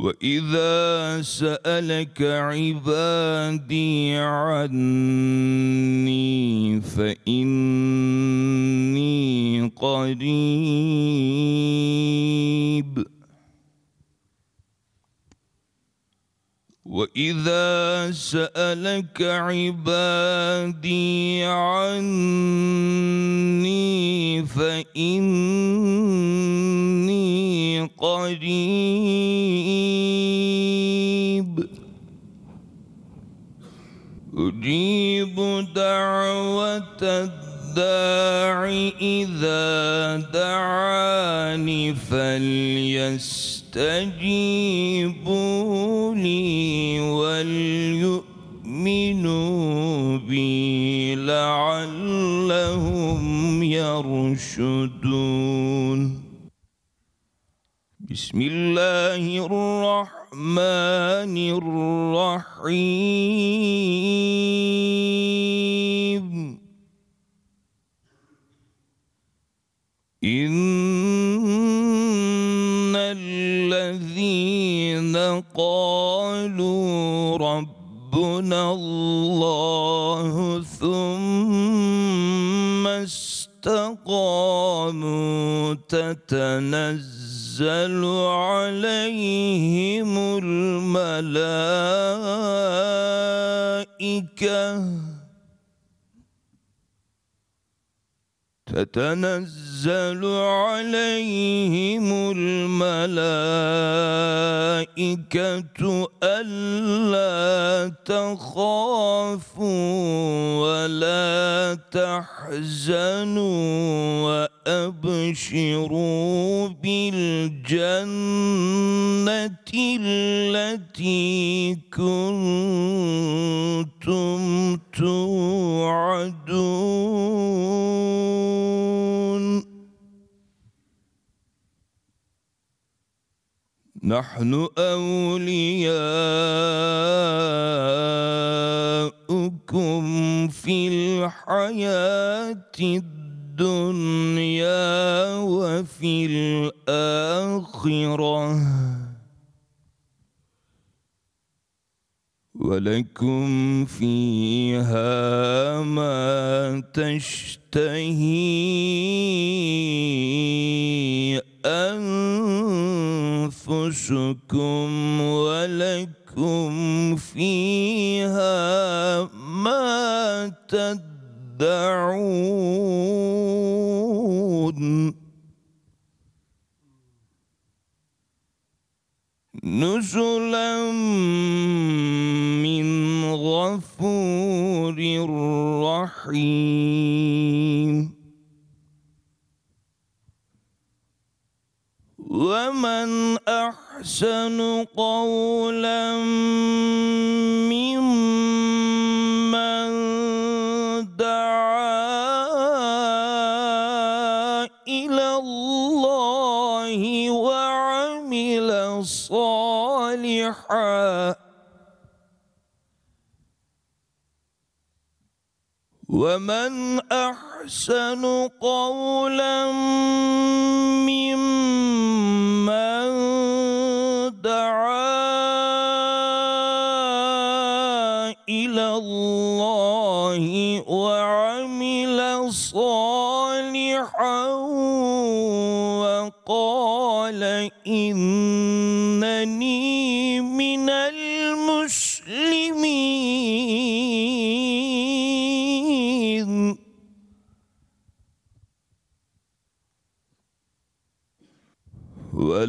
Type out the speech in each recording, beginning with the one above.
وإذا سألك عبادي عني فإني قريب واذا سالك عبادي عني فاني قريب أجيب دعوه الداع اذا دعاني فليس فليستجيبوا لي وليؤمنوا بي لعلهم يرشدون. بسم الله الرحمن الرحيم. إن الذين قالوا ربنا الله ثم استقاموا تتنزل عليهم الملائكة تتنزل عليهم الملائكة ألا تخافوا ولا تحزنوا وأبشروا بالجنة التي كنتم توعدون نحن أولياؤكم في الحياة الدنيا وفي الآخرة. ولكم فيها ما تشتهي أنفسكم ولكم فيها ما تدعون. نزلا من غفور رحيم. ومن احسن قولا ممن دعا إلى الله وعمل صالحا ومن احسن قولا ممن دعا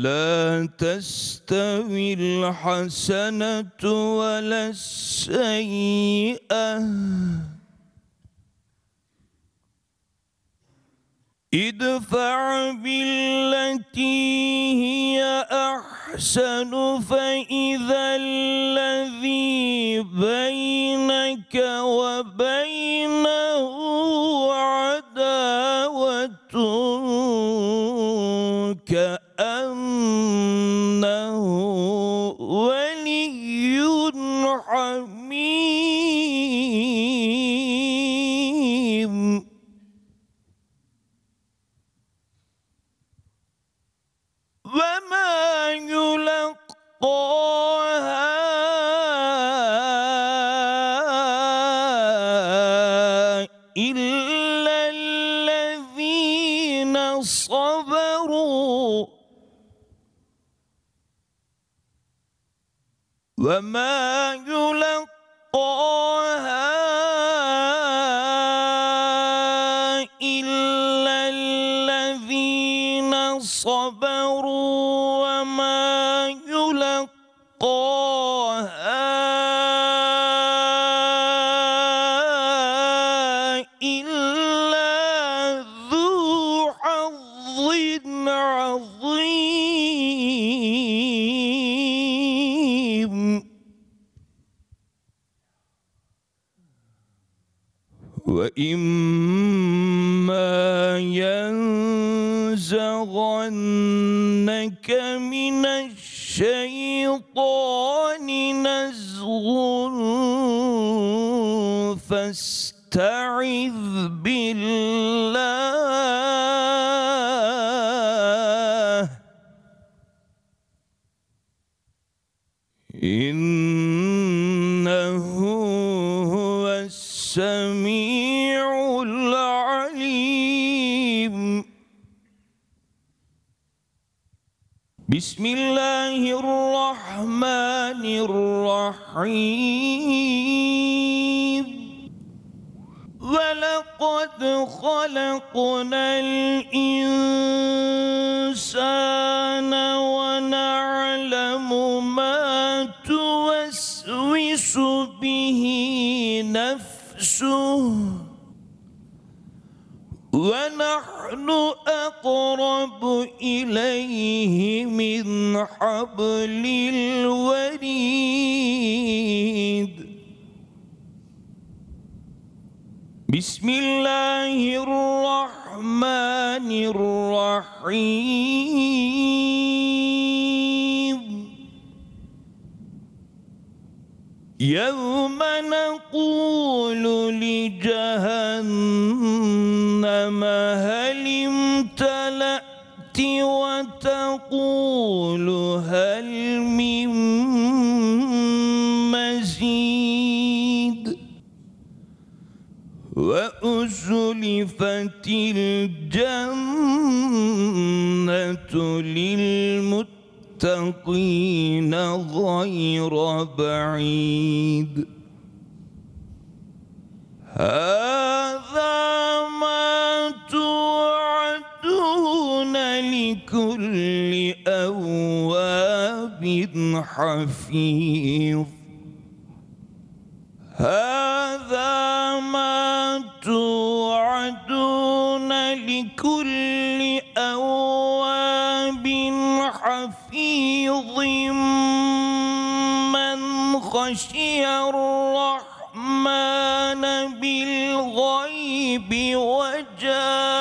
ولا تستوي الحسنة ولا السيئة. ادفع بالتي هي أحسن فإذا الذي بينك وبينه عداوة كأنه وما وإما ينزغنك من الشيطان نزغ فاستعذ بسم الله الرحمن الرحيم. ولقد خلقنا الإنسان ونعلم ما توسوس به نفسه. ونحن أقرب إليه من حبل الوريد. بسم الله الرحمن الرحيم. يوم نقول لجهنم هل امتلأت وتقول هل من مزيد وأزلفت الجنة للمتقين غير بعيد هذا لكل أواب حفيظ. هذا ما توعدون لكل أواب حفيظ. من خشي الرحمن بالغيب وجاء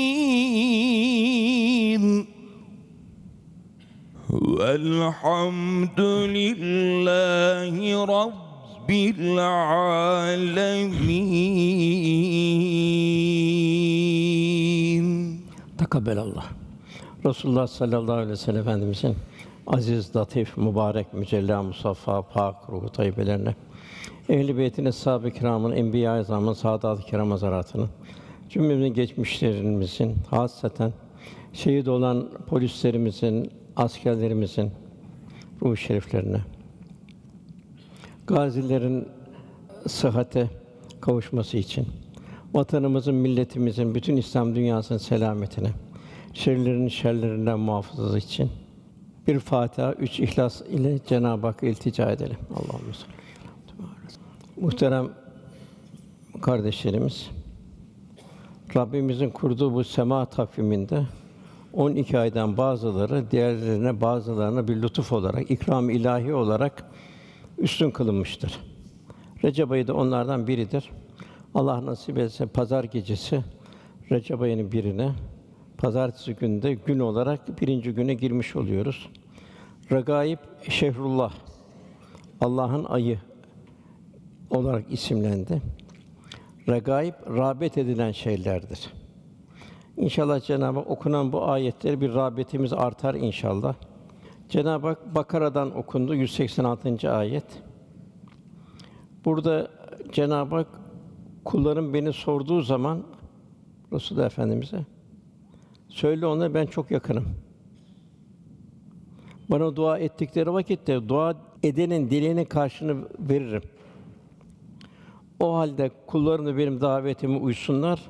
والحمد لله رب العالمين Tekabbelallah. Resulullah sallallahu aleyhi ve sellem Efendimizin aziz, latif, mübarek, mücella, musaffa, pak, ruhu tayyibelerine, ehl-i beytine, sahabe-i kiramın, enbiya-i azamın, saadat-ı kiram hazaratının, cümlemizin geçmişlerimizin, hasaten şehit olan polislerimizin, askerlerimizin ruh şeriflerine, gazilerin sıhhate kavuşması için, vatanımızın, milletimizin, bütün İslam dünyasının selametine, şerlerin şerlerinden muhafazası için bir Fatiha, üç İhlas ile Cenab-ı Hakk'a iltica edelim. Salli. Muhterem kardeşlerimiz, Rabbimizin kurduğu bu sema takviminde 12 aydan bazıları diğerlerine bazılarına bir lütuf olarak, ikram ilahi olarak üstün kılınmıştır. Recep ayı da onlardan biridir. Allah nasip etse pazar gecesi Recep ayının birine pazartesi günde gün olarak birinci güne girmiş oluyoruz. Regaib Şehrullah Allah'ın ayı olarak isimlendi. Regaib rağbet edilen şeylerdir. İnşallah Cenab-ı Hak okunan bu ayetleri bir rağbetimiz artar inşallah. Cenab-ı Hak Bakara'dan okundu 186. ayet. Burada Cenab-ı Hak kullarım beni sorduğu zaman Resulullah Efendimize söyle ona ben çok yakınım. Bana dua ettikleri vakitte dua edenin dileğinin karşını veririm. O halde kullarım da benim davetime uysunlar.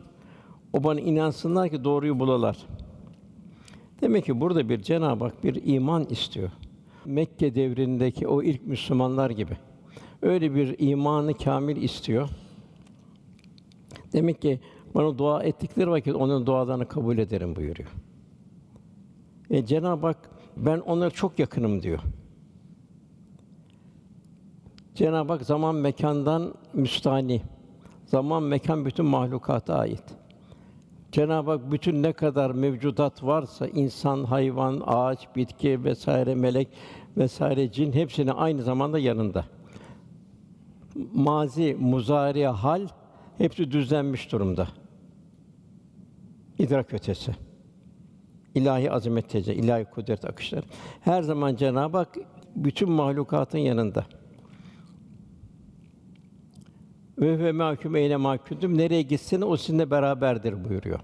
O bana inansınlar ki doğruyu bulalar. Demek ki burada bir Cenab-ı Hak bir iman istiyor. Mekke devrindeki o ilk Müslümanlar gibi. Öyle bir imanı kamil istiyor. Demek ki bana dua ettikleri vakit onun dualarını kabul ederim buyuruyor. E Cenab-ı Hak ben onlara çok yakınım diyor. Cenab-ı Hak zaman mekandan müstani. Zaman mekan bütün mahlukata ait. Cenab-ı Hak bütün ne kadar mevcudat varsa insan, hayvan, ağaç, bitki vesaire, melek vesaire cin hepsini aynı zamanda yanında. Mazi, muzari, hal hepsi düzlenmiş durumda. İdrak ötesi. İlahi azamet tece, ilahi kudret akışları. Her zaman Cenab-ı Hak bütün mahlukatın yanında. Ve ve mahkum eyle mahkumdum. Nereye gitsin o sizinle beraberdir buyuruyor.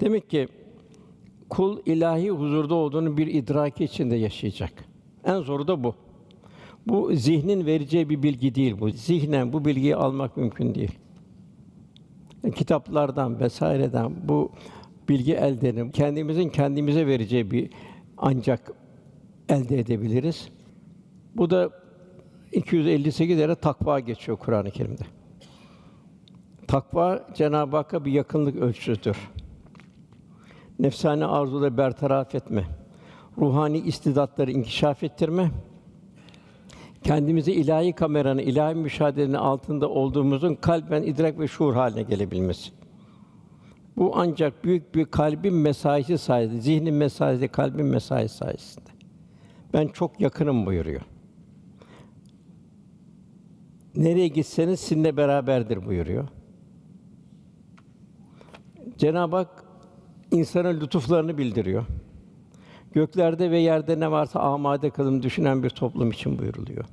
Demek ki kul ilahi huzurda olduğunu bir idraki içinde yaşayacak. En zoru da bu. Bu zihnin vereceği bir bilgi değil bu. Zihnen bu bilgiyi almak mümkün değil. E, kitaplardan vesaireden bu bilgi elde edelim. Kendimizin kendimize vereceği bir ancak elde edebiliriz. Bu da 258 yere takva geçiyor Kur'an-ı Kerim'de. Takva Cenab-ı Hakk'a bir yakınlık ölçüsüdür. Nefsani arzuları bertaraf etme, ruhani istidatları inkişaf ettirme, kendimizi ilahi kameranın, ilahi müşahedenin altında olduğumuzun kalben idrak ve şuur haline gelebilmesi. Bu ancak büyük bir kalbin mesaisi sayesinde, zihnin mesaisi, kalbin mesaisi sayesinde. Ben çok yakınım buyuruyor. Nereye gitseniz sizinle beraberdir buyuruyor. Cenab-ı Hak insana lütuflarını bildiriyor. Göklerde ve yerde ne varsa amade kılın düşünen bir toplum için buyuruluyor.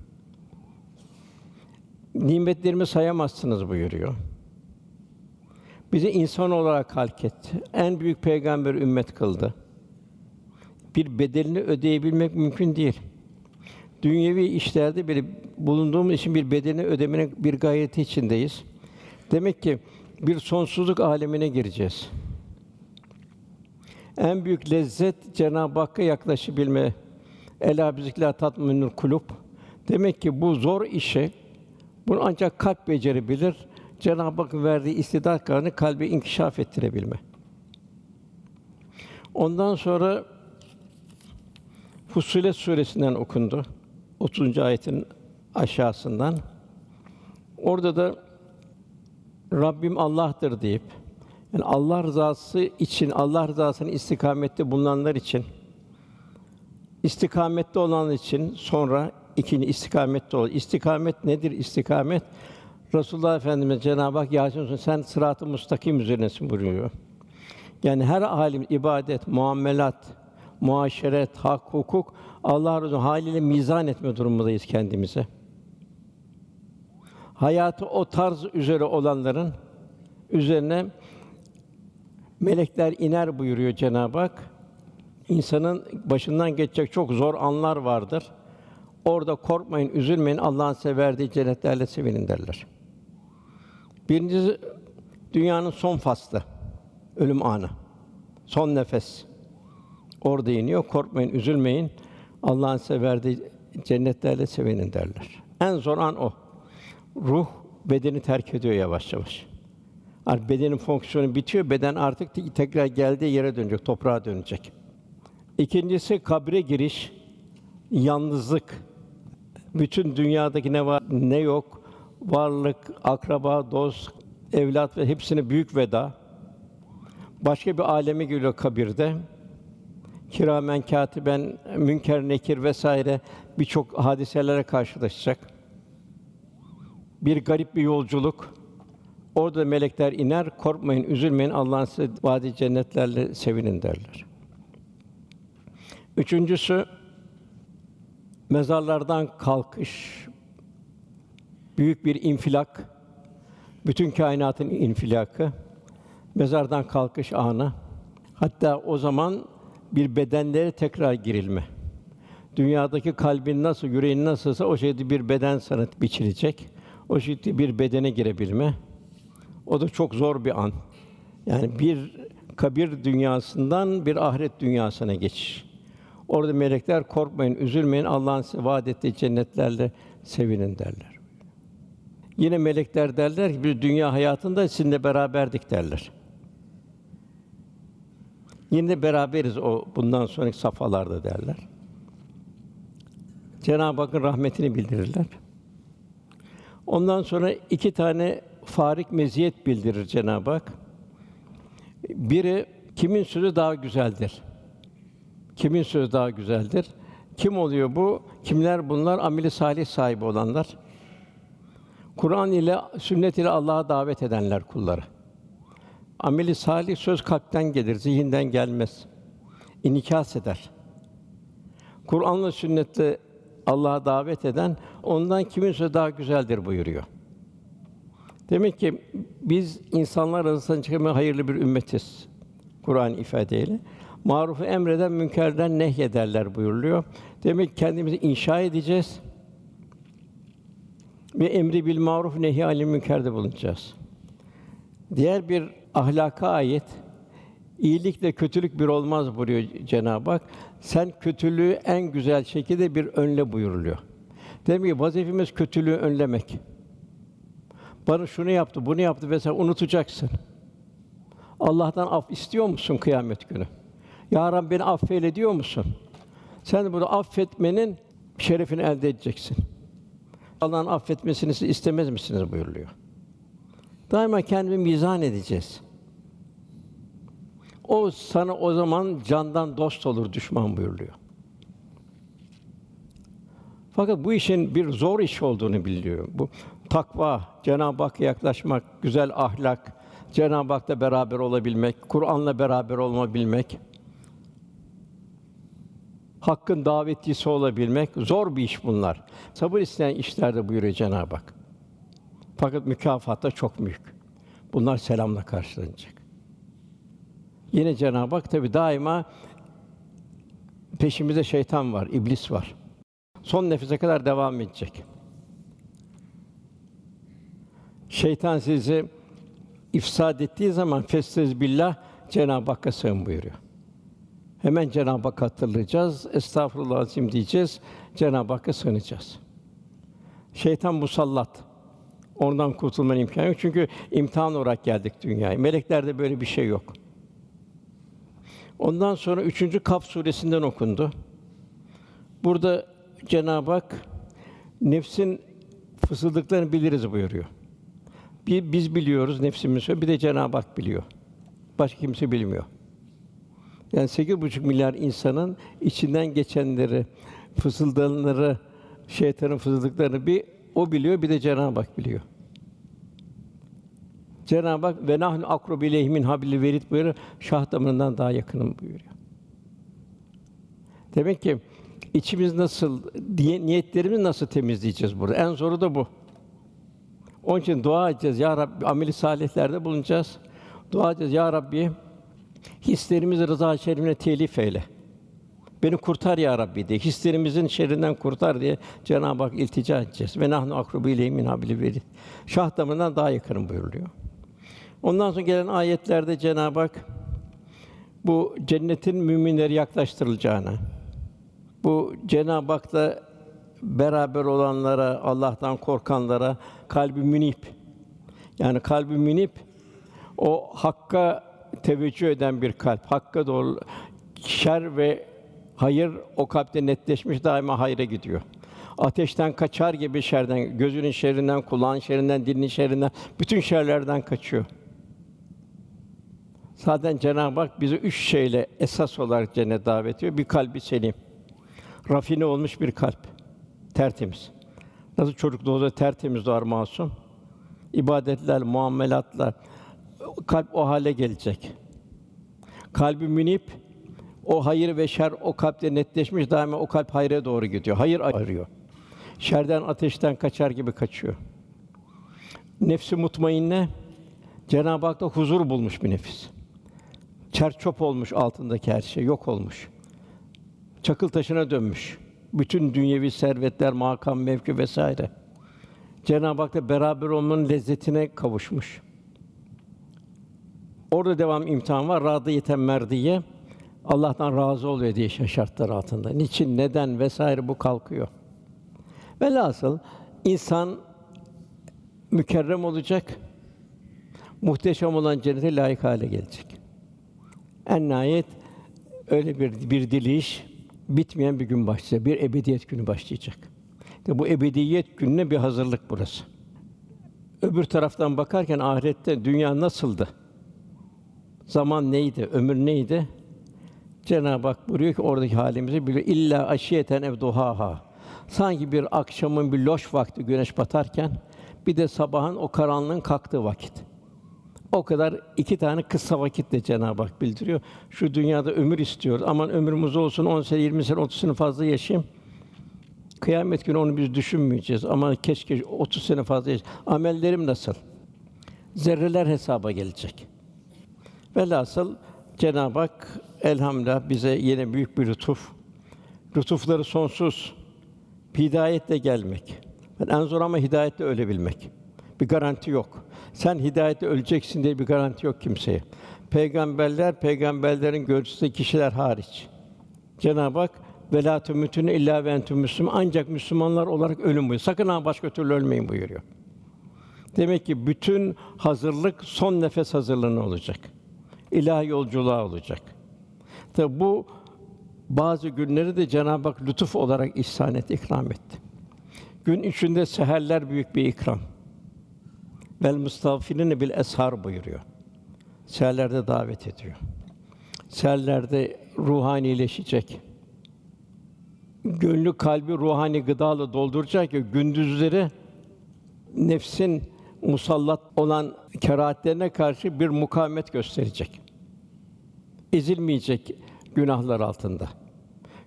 Nimetlerimi sayamazsınız buyuruyor. Bizi insan olarak halk etti. En büyük peygamber ümmet kıldı. Bir bedelini ödeyebilmek mümkün değil. Dünyevi işlerde bile bulunduğumuz için bir bedelini ödemenin bir gayeti içindeyiz. Demek ki bir sonsuzluk alemine gireceğiz. En büyük lezzet Cenab-ı Hakk'a yaklaşabilme. Ela bizikla tatminül kulub. Demek ki bu zor işi bunu ancak kalp becerebilir. Cenab-ı Hakk'ın verdiği istidat kararını kalbi inkişaf ettirebilme. Ondan sonra Fussilet suresinden okundu. 30. ayetin aşağısından Orada da Rabbim Allah'tır deyip yani Allah rızası için, Allah rızasının istikamette bulunanlar için istikamette olanlar için sonra ikinci istikamette ol. İstikamet nedir istikamet? Resulullah Efendimiz Cenab-ı Hak Yasin Suresi, sen sırat-ı müstakim üzerinesin buyuruyor. Yani her alim ibadet, muamelat, muaşeret, hak, hukuk Allah Resulü haliyle mizan etme durumundayız kendimize. Hayatı o tarz üzere olanların üzerine melekler iner buyuruyor Cenab-ı Hak. İnsanın başından geçecek çok zor anlar vardır. Orada korkmayın, üzülmeyin. Allah'ın size verdiği cennetlerle sevinin derler. Birincisi dünyanın son faslı. Ölüm anı. Son nefes. Orada iniyor. Korkmayın, üzülmeyin. Allah'ın size verdiği cennetlerle sevinin derler. En zor an o. Ruh bedeni terk ediyor yavaş yavaş. Artık bedenin fonksiyonu bitiyor. Beden artık tekrar geldiği yere dönecek, toprağa dönecek. İkincisi kabre giriş, yalnızlık. Bütün dünyadaki ne var ne yok, varlık, akraba, dost, evlat ve hepsine büyük veda. Başka bir aleme geliyor kabirde. Kiramen katiben, münker nekir vesaire birçok hadiselere karşılaşacak. Bir garip bir yolculuk. Orada melekler iner, korkmayın, üzülmeyin, Allah'ın size vadi cennetlerle sevinin derler. Üçüncüsü mezarlardan kalkış. Büyük bir infilak. Bütün kainatın infilakı. Mezardan kalkış anı. Hatta o zaman bir bedenlere tekrar girilme. Dünyadaki kalbin nasıl, yüreğin nasılsa o şekilde bir beden sana biçilecek. O şekilde bir bedene girebilme. O da çok zor bir an. Yani bir kabir dünyasından bir ahiret dünyasına geçiş. Orada melekler korkmayın, üzülmeyin. Allah'ın size vaad ettiği cennetlerle sevinin derler. Yine melekler derler ki bir dünya hayatında sizinle beraberdik derler. Yine beraberiz o bundan sonraki safhalarda derler. Cenab-ı Hakk'ın rahmetini bildirirler. Ondan sonra iki tane farik meziyet bildirir Cenab-ı Hak. Biri kimin sözü daha güzeldir? Kimin sözü daha güzeldir? Kim oluyor bu? Kimler bunlar? Ameli salih sahibi olanlar. Kur'an ile sünnet ile Allah'a davet edenler kulları. Ameli salih söz kalpten gelir, zihinden gelmez. İnikas eder. Kur'anla sünnetle Allah'a davet eden ondan kimin sözü daha güzeldir buyuruyor. Demek ki biz insanlar arasında çıkan hayırlı bir ümmetiz. Kur'an ifadeyle. Marufu emreden, münkerden nehyederler buyuruluyor. Demek ki kendimizi inşa edeceğiz. Ve emri bil maruf nehi anil münkerde bulunacağız. Diğer bir ahlaka ayet iyilikle kötülük bir olmaz buyuruyor Cenab-ı Hak. Sen kötülüğü en güzel şekilde bir önle buyuruluyor. Demek ki vazifemiz kötülüğü önlemek. Bana şunu yaptı, bunu yaptı vesaire unutacaksın. Allah'tan af istiyor musun kıyamet günü? Ya Rabbi beni affeyle diyor musun? Sen bunu affetmenin şerefini elde edeceksin. Allah'ın affetmesini istemez misiniz buyuruluyor. Daima kendimi mizan edeceğiz. O sana o zaman candan dost olur düşman buyuruluyor. Fakat bu işin bir zor iş olduğunu biliyor. Bu takva, Cenab-ı Hakk'a yaklaşmak, güzel ahlak, Cenab-ı Hak'la beraber olabilmek, Kur'an'la beraber olabilmek, Hakkın davetçisi olabilmek zor bir iş bunlar. Sabır isteyen işlerde buyuruyor Cenab-ı Hak. Fakat mükafat da çok büyük. Bunlar selamla karşılanacak. Yine Cenab-ı Hak tabi daima peşimizde şeytan var, iblis var. Son nefese kadar devam edecek. Şeytan sizi ifsad ettiği zaman festez billah Cenab-ı Hakk'a sığın buyuruyor. Hemen Cenab-ı Hakk'ı hatırlayacağız. Estağfurullah azim diyeceğiz. Cenab-ı Hakk'a sığınacağız. Şeytan musallat. Ondan kurtulmanın imkanı yok. Çünkü imtihan olarak geldik dünyaya. Meleklerde böyle bir şey yok. Ondan sonra üçüncü Kaf suresinden okundu. Burada Cenab-ı Hak nefsin Fısıldıklarını biliriz buyuruyor. Bir biz biliyoruz nefsimiz bir de Cenab-ı Hak biliyor. Başka kimse bilmiyor. Yani sekiz buçuk milyar insanın içinden geçenleri, fısıldanları, şeytanın fısıldıklarını bir o biliyor, bir de Cenab-ı Hak biliyor. Cenab-ı Hak ve nahnu akrobu ileyhi min hablil verid buyuruyor. Şah damarından daha yakınım buyuruyor. Demek ki içimiz nasıl, diye, niyetlerimizi nasıl temizleyeceğiz burada? En zoru da bu. Onun için dua edeceğiz. Ya Rabbi ameli salihlerde bulunacağız. Dua edeceğiz. Ya Rabbi hislerimizi rıza şerifine telif eyle. Beni kurtar ya Rabbi diye. Hislerimizin şerrinden kurtar diye Cenab-ı Hak iltica edeceğiz. Ve nahnu akrubu ileyhi min hablil verid. Şah damarından daha yakınım buyuruluyor. Ondan sonra gelen ayetlerde Cenab-ı Hak bu cennetin müminleri yaklaştırılacağını, bu Cenab-ı Hak'la beraber olanlara, Allah'tan korkanlara kalbi münip. Yani kalbi münip o hakka teveccüh eden bir kalp. Hakka doğru şer ve hayır o kalpte netleşmiş daima hayra gidiyor. Ateşten kaçar gibi şerden, gözünün şerrinden, kulağın şerrinden, dilinin şerrinden, bütün şerlerden kaçıyor. Zaten Cenab-ı Hak bizi üç şeyle esas olarak cennet davet ediyor. Bir kalbi selim. Rafine olmuş bir kalp. Tertemiz. Nasıl çocuk doğduğunda tertemiz doğar masum. İbadetler, muamelatlar kalp o hale gelecek. Kalbi münip o hayır ve şer o kalpte netleşmiş daima o kalp hayra doğru gidiyor. Hayır arıyor. Şerden ateşten kaçar gibi kaçıyor. Nefsi mutmainne Cenab-ı Hak'ta huzur bulmuş bir nefis. Çer çöp olmuş altındaki her şey, yok olmuş. Çakıl taşına dönmüş. Bütün dünyevi servetler, makam, mevki vesaire. Cenab-ı Hak'la beraber olmanın lezzetine kavuşmuş. Orada devam imtihan var. Radiyeten merdiye. Allah'tan razı oluyor diye şartlar altında. Niçin, neden vesaire bu kalkıyor. Velhasıl insan mükerrem olacak. Muhteşem olan cennete layık hale gelecek. En nihayet öyle bir bir diliş bitmeyen bir gün başlayacak. Bir ebediyet günü başlayacak. İşte bu ebediyet gününe bir hazırlık burası. Öbür taraftan bakarken ahirette dünya nasıldı? Zaman neydi? Ömür neydi? Cenab-ı Hak buyuruyor ki oradaki halimizi biliyor. İlla aşiyeten ev duhaha. Sanki bir akşamın bir loş vakti güneş batarken bir de sabahın o karanlığın kalktığı vakit. O kadar iki tane kısa vakitle Cenab-ı Hak bildiriyor. Şu dünyada ömür istiyoruz. Aman ömrümüz olsun 10 sene, 20 sene, 30 sene fazla yaşayayım. Kıyamet günü onu biz düşünmeyeceğiz. Ama keşke 30 sene fazla yaşayayım. Amellerim nasıl? Zerreler hesaba gelecek. Velhasıl Cenab-ı Hak elhamdülillah bize yine büyük bir lütuf. Lütufları sonsuz. Hidayetle gelmek. En zor ama hidayetle ölebilmek. Bir garanti yok. Sen hidayette öleceksin diye bir garanti yok kimseye. Peygamberler, peygamberlerin görüştüğü kişiler hariç. Cenab-ı Hak velâ tümütünü illa ve müslüm ancak Müslümanlar olarak ölüm buyuruyor. Sakın ha başka türlü ölmeyin buyuruyor. Demek ki bütün hazırlık son nefes hazırlığına olacak. İlahi yolculuğa olacak. Tabi bu bazı günleri de Cenab-ı Hak lütuf olarak ihsan etti, ikram etti. Gün içinde seherler büyük bir ikram. Vel mustafirine bil eshar buyuruyor. Seherlerde davet ediyor. Seherlerde ruhanileşecek. Gönlü kalbi ruhani gıdayla dolduracak ki gündüzleri nefsin musallat olan kerahatlerine karşı bir mukavemet gösterecek. Ezilmeyecek günahlar altında.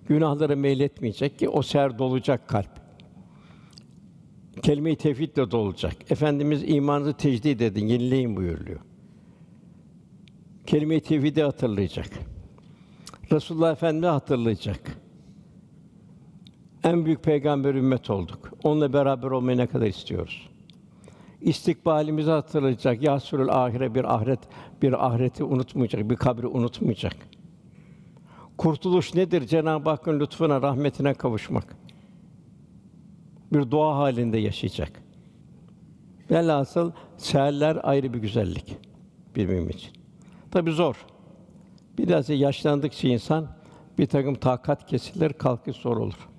Günahları meyletmeyecek ki o ser dolacak kalp. Kelime-i tevhidle dolacak. Efendimiz imanınızı tecdid edin, yenileyin buyuruyor. Kelime-i tevhidi hatırlayacak. Resulullah Efendimizi hatırlayacak. En büyük peygamber ümmet olduk. Onunla beraber olmayı ne kadar istiyoruz? İstikbalimizi hatırlayacak. Yasürül ahire bir ahiret, bir ahireti unutmayacak, bir kabri unutmayacak. Kurtuluş nedir? Cenab-ı Hakk'ın lütfuna, rahmetine kavuşmak. Bir dua halinde yaşayacak. Velhasıl seherler ayrı bir güzellik bir mümin için. Tabi zor. Biraz yaşlandıkça insan bir takım takat kesilir, kalkış zor olur.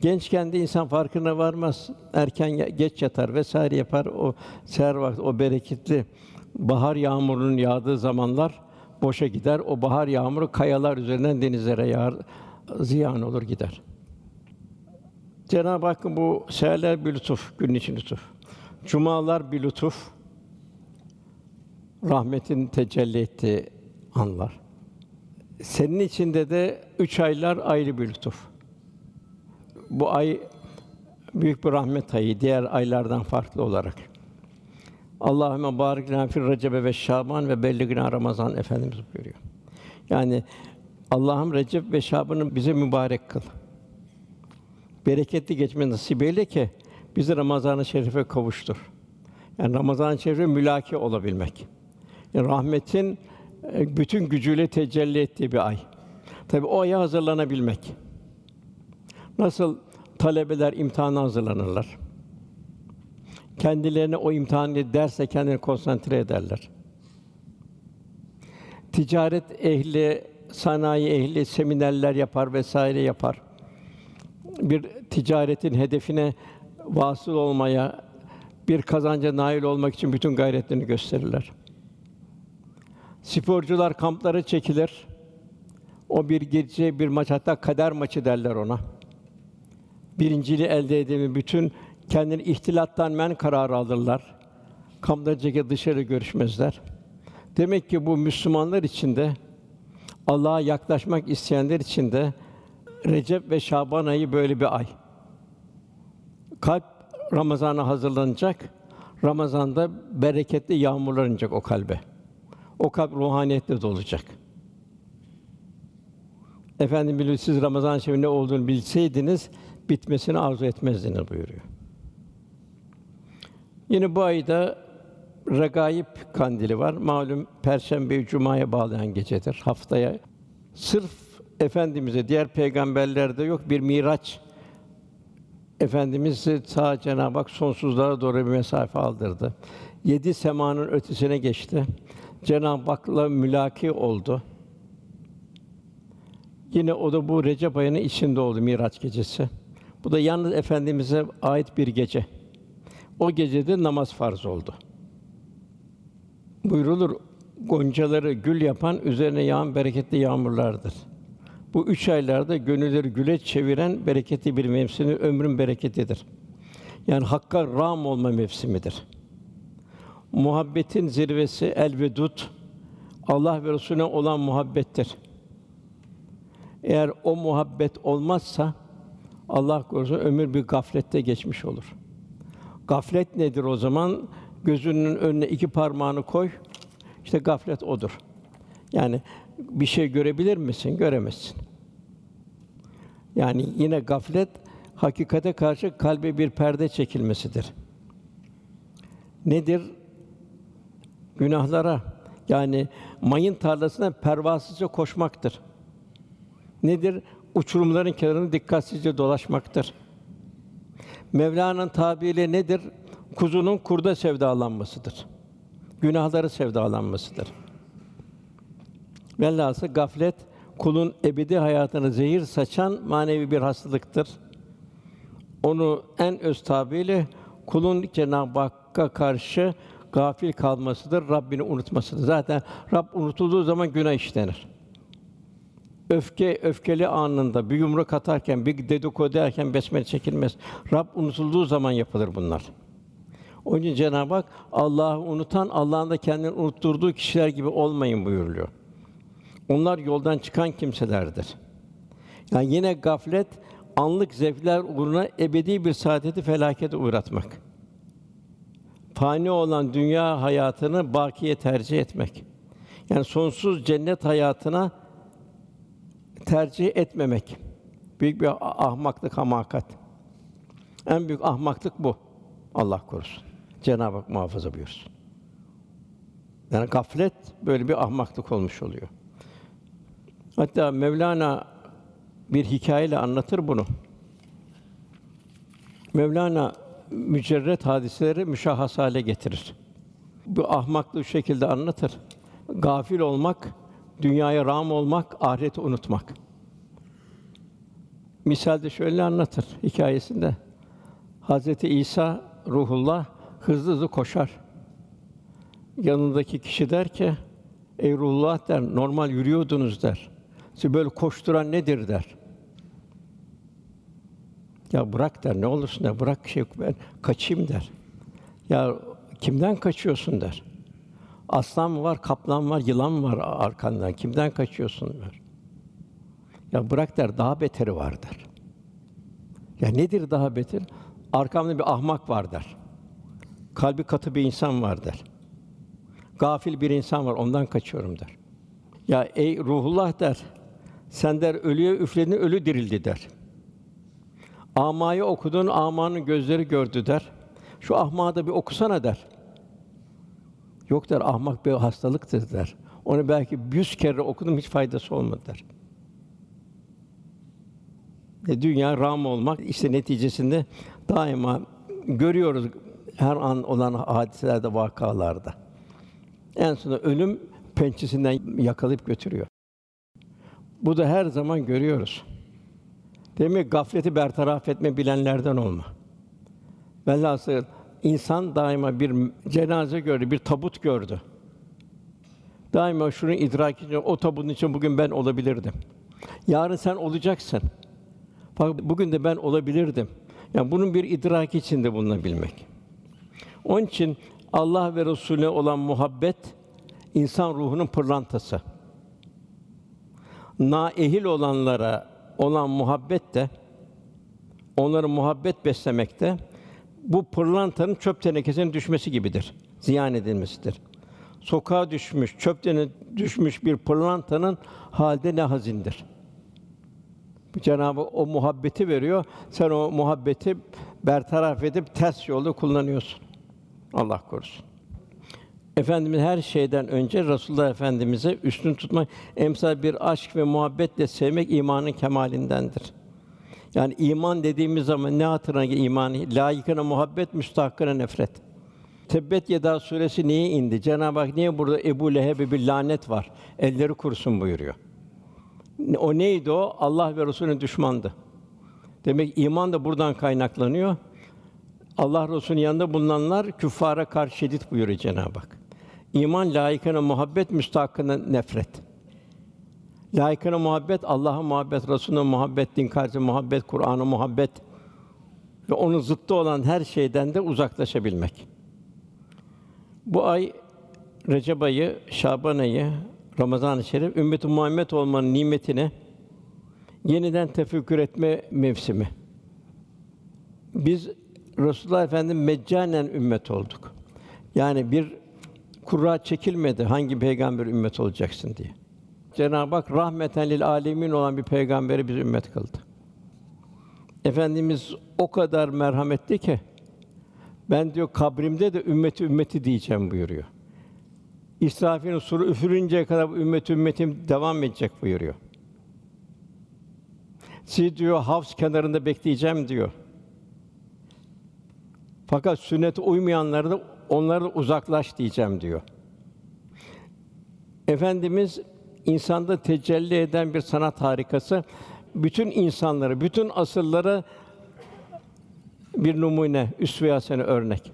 Gençken de insan farkına varmaz. Erken geç yatar vesaire yapar. O seher vakti o bereketli bahar yağmurunun yağdığı zamanlar boşa gider. O bahar yağmuru kayalar üzerinden denizlere yağar, ziyan olur gider. Cenab-ı Hakk'ın bu seherler bir lütuf, günün için lütuf. Cumalar bir lütuf. Rahmetin tecelli ettiği anlar. Senin içinde de üç aylar ayrı bir lütuf. Bu ay büyük bir rahmet ayı, diğer aylardan farklı olarak. Allahümme barik lana fil Recebe ve Şaban ve belligna Ramazan Efendimiz buyuruyor. Yani Allah'ım Recep ve Şaban'ı bize mübarek kıl. Bereketli geçme nasip eyle ki bizi Ramazan-ı Şerif'e kavuştur. Yani Ramazan-ı Şerif'e mülaki olabilmek. Yani rahmetin e, bütün gücüyle tecelli ettiği bir ay. Tabi o aya hazırlanabilmek. Nasıl talebeler imtihana hazırlanırlar. Kendilerine o imtihanı derse kendini konsantre ederler. Ticaret ehli, sanayi ehli seminerler yapar vesaire yapar. Bir ticaretin hedefine vasıl olmaya, bir kazanca nail olmak için bütün gayretlerini gösterirler. Sporcular kamplara çekilir. O bir gece bir maç hatta kader maçı derler ona. Birinciliği elde edemi bütün kendini ihtilattan men kararı alırlar. Çekip dışarı görüşmezler. Demek ki bu Müslümanlar için de Allah'a yaklaşmak isteyenler için de Recep ve Şaban ayı böyle bir ay. Kalp Ramazan'a hazırlanacak. Ramazan'da bereketli yağmurlar inecek o kalbe. O kalp ruhaniyetle dolacak. Efendim bilir siz Ramazan şerifinin ne olduğunu bilseydiniz bitmesini arzu etmezdiniz buyuruyor. Yine bu ayda Regaib kandili var. Malum Perşembe Cuma'ya bağlayan gecedir. Haftaya sırf efendimize diğer peygamberlerde yok bir miraç Efendimiz ta Cenab-ı Hak sonsuzlara doğru bir mesafe aldırdı. Yedi semanın ötesine geçti. Cenab-ı Hak'la mülaki oldu. Yine o da bu Recep ayının içinde oldu Miraç gecesi. Bu da yalnız efendimize ait bir gece. O gecede namaz farz oldu. Buyrulur goncaları gül yapan üzerine yağan bereketli yağmurlardır. Bu üç aylarda gönülleri güle çeviren bereketli bir mevsimi, ömrün bereketidir. Yani hakka ram olma mevsimidir. Muhabbetin zirvesi el vedud Allah ve Resulüne olan muhabbettir. Eğer o muhabbet olmazsa Allah korusun ömür bir gaflette geçmiş olur. Gaflet nedir o zaman? Gözünün önüne iki parmağını koy. İşte gaflet odur. Yani bir şey görebilir misin? Göremezsin. Yani yine gaflet hakikate karşı kalbe bir perde çekilmesidir. Nedir? Günahlara yani mayın tarlasına pervasızca koşmaktır. Nedir? Uçurumların kenarını dikkatsizce dolaşmaktır. Mevlana'nın tabiriyle nedir? Kuzunun kurda sevdalanmasıdır. Günahları sevdalanmasıdır. Velhâsıl gaflet kulun ebedi hayatını zehir saçan manevi bir hastalıktır. Onu en öz tabiriyle kulun Cenab-ı Hakk'a karşı gafil kalmasıdır, Rabbini unutmasıdır. Zaten Rab unutulduğu zaman günah işlenir. Öfke öfkeli anında bir yumruk atarken, bir dedikodu ederken besmele çekilmez. Rab unutulduğu zaman yapılır bunlar. Onun için Cenab-ı Hak Allah'ı unutan, Allah'ın da kendini unutturduğu kişiler gibi olmayın buyuruluyor. Onlar yoldan çıkan kimselerdir. Yani yine gaflet anlık zevkler uğruna ebedi bir saadeti felakete uğratmak. Fani olan dünya hayatını bakiye tercih etmek. Yani sonsuz cennet hayatına tercih etmemek. Büyük bir ahmaklık, hamakat. En büyük ahmaklık bu. Allah korusun. Cenab-ı Hak muhafaza buyursun. Yani gaflet böyle bir ahmaklık olmuş oluyor. Hatta Mevlana bir hikayeyle anlatır bunu. Mevlana mücerret hadiseleri müşahhas hale getirir. Bu ahmaklığı şekilde anlatır. Gafil olmak, dünyaya ram olmak, ahireti unutmak. Misalde şöyle anlatır hikayesinde. Hazreti İsa ruhullah hızlı hızlı koşar. Yanındaki kişi der ki, ey ruhullah der, normal yürüyordunuz der. Sizi böyle koşturan nedir der. Ya bırak der, ne olursun der, bırak şey, ben kaçayım der. Ya kimden kaçıyorsun der. Aslan mı var, kaplan var, yılan mı var arkandan? Kimden kaçıyorsun der. Ya bırak der, daha beteri var der. Ya nedir daha beter? Arkamda bir ahmak var der. Kalbi katı bir insan var der. Gafil bir insan var, ondan kaçıyorum der. Ya ey ruhullah der, sen der ölüye üfledin, ölü dirildi der. Amayı okudun, amanın gözleri gördü der. Şu ahmağı da bir okusana der. Yok der, ahmak bir hastalıktır der. Onu belki yüz kere okudum, hiç faydası olmadı der. E, dünya ram olmak işte neticesinde daima görüyoruz her an olan hadiselerde, vakalarda. En sonunda ölüm pençesinden yakalayıp götürüyor. Bu da her zaman görüyoruz. Demek gafleti bertaraf etme bilenlerden olma. Velhasıl insan daima bir cenaze gördü, bir tabut gördü. Daima şunu idrak edince o tabutun için bugün ben olabilirdim. Yarın sen olacaksın. Fakat bugün de ben olabilirdim. Yani bunun bir idrak içinde bulunabilmek. Onun için Allah ve Resulüne olan muhabbet insan ruhunun pırlantası. Naehil olanlara olan muhabbet de onları muhabbet beslemekte bu pırlantanın çöp tenekesine düşmesi gibidir. Ziyan edilmesidir. Sokağa düşmüş, çöp düşmüş bir pırlantanın halde ne hazindir. Cenabı o muhabbeti veriyor. Sen o muhabbeti bertaraf edip ters yolda kullanıyorsun. Allah korusun. Efendimiz her şeyden önce Resulullah Efendimize üstün tutmak, emsal bir aşk ve muhabbetle sevmek imanın kemalindendir. Yani iman dediğimiz zaman ne hatırına iman? Layıkına muhabbet, müstahakkına nefret. Tebbet Yeda suresi niye indi? Cenab-ı Hak niye burada Ebu Leheb'e bir lanet var? Elleri kurusun buyuruyor. O neydi o? Allah ve Resulü'nün düşmandı. Demek iman da buradan kaynaklanıyor. Allah Resulü'nün yanında bulunanlar küffara karşı şiddet buyuruyor Cenab-ı Hak. İman layıkına muhabbet, müstahakkına nefret. Layıkına muhabbet, Allah'a muhabbet, Resulüne muhabbet, din karşı muhabbet, Kur'an'a muhabbet ve onun zıttı olan her şeyden de uzaklaşabilmek. Bu ay Recep ayı, Şaban ayı, Ramazan-ı Şerif ümmet-i Muhammed olmanın nimetini yeniden tefekkür etme mevsimi. Biz Resulullah Efendimiz meccanen ümmet olduk. Yani bir kura çekilmedi hangi peygamber ümmet olacaksın diye. Cenab-ı Hak rahmeten lil alemin olan bir peygamberi biz ümmet kıldı. Efendimiz o kadar merhametli ki ben diyor kabrimde de ümmeti ümmeti diyeceğim buyuruyor. İsrafil'in suru üfürünceye kadar ümmet ümmetim devam edecek buyuruyor. Siz diyor havz kenarında bekleyeceğim diyor. Fakat sünnete uymayanları da onları da uzaklaş diyeceğim diyor. Efendimiz insanda tecelli eden bir sanat harikası. Bütün insanları, bütün asırlara bir numune, üsve-i hasene örnek.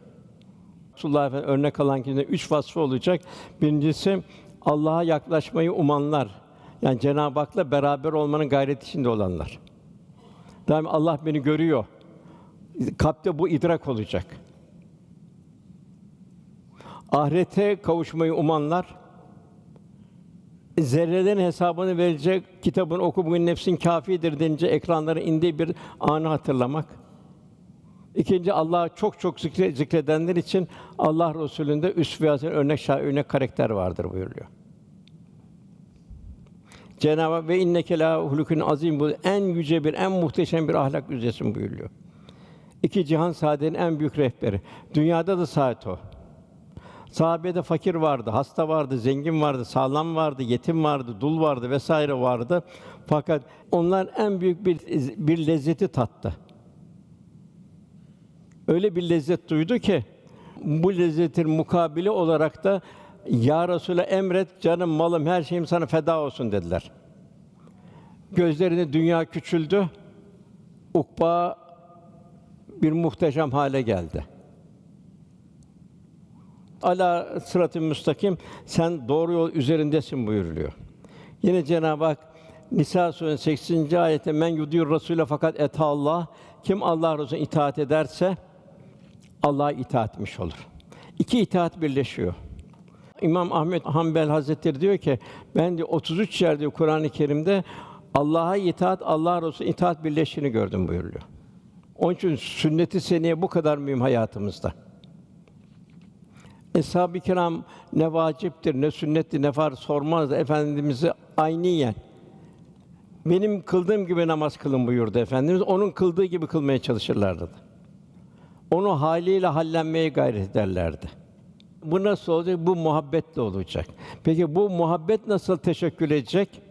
Resulullah Efendimiz örnek alan kişide üç vasfı olacak. Birincisi Allah'a yaklaşmayı umanlar. Yani Cenab-ı Hak'la beraber olmanın gayreti içinde olanlar. Daim Allah beni görüyor. Kalpte bu idrak olacak. Ahirete kavuşmayı umanlar, zerrelerin hesabını verecek kitabın oku bugün nefsin kâfidir denince ekranlara indiği bir anı hatırlamak. İkinci Allah'ı çok çok zikre, zikredenler için Allah Resulü'nde üsve örnek şah örnek karakter vardır buyuruyor. Cenab-ı Hak ve inneke la hulukun azim bu en yüce bir en muhteşem bir ahlak üzesin buyuruyor. İki cihan saadetin en büyük rehberi. Dünyada da saat o. Sahabede fakir vardı, hasta vardı, zengin vardı, sağlam vardı, yetim vardı, dul vardı vesaire vardı. Fakat onlar en büyük bir bir lezzeti tattı. Öyle bir lezzet duydu ki bu lezzetin mukabili olarak da ya Resul'e emret canım malım her şeyim sana feda olsun dediler. Gözlerinde dünya küçüldü. Ukba bir muhteşem hale geldi. Ala sıratı müstakim sen doğru yol üzerindesin buyuruluyor. Yine Cenab-ı Hak Nisa suresi 80. ayette men yudiyor Rasûle fakat eta Allah kim Allah Resulüne itaat ederse Allah'a itaat etmiş olur. İki itaat birleşiyor. İmam Ahmed Hanbel Hazretleri diyor ki ben de 33 yerde Kur'an-ı Kerim'de Allah'a itaat, Allah Resulüne itaat birleştiğini gördüm buyuruyor. Onun için sünnet-i seniye bu kadar mühim hayatımızda. Eshab-ı kiram ne vaciptir, ne sünnettir, ne farz sormaz efendimizi ayniyen. Benim kıldığım gibi namaz kılın buyurdu efendimiz. Onun kıldığı gibi kılmaya çalışırlardı. Onu haliyle hallenmeye gayret ederlerdi. Bu nasıl olacak? Bu muhabbetle olacak. Peki bu muhabbet nasıl teşekkül edecek?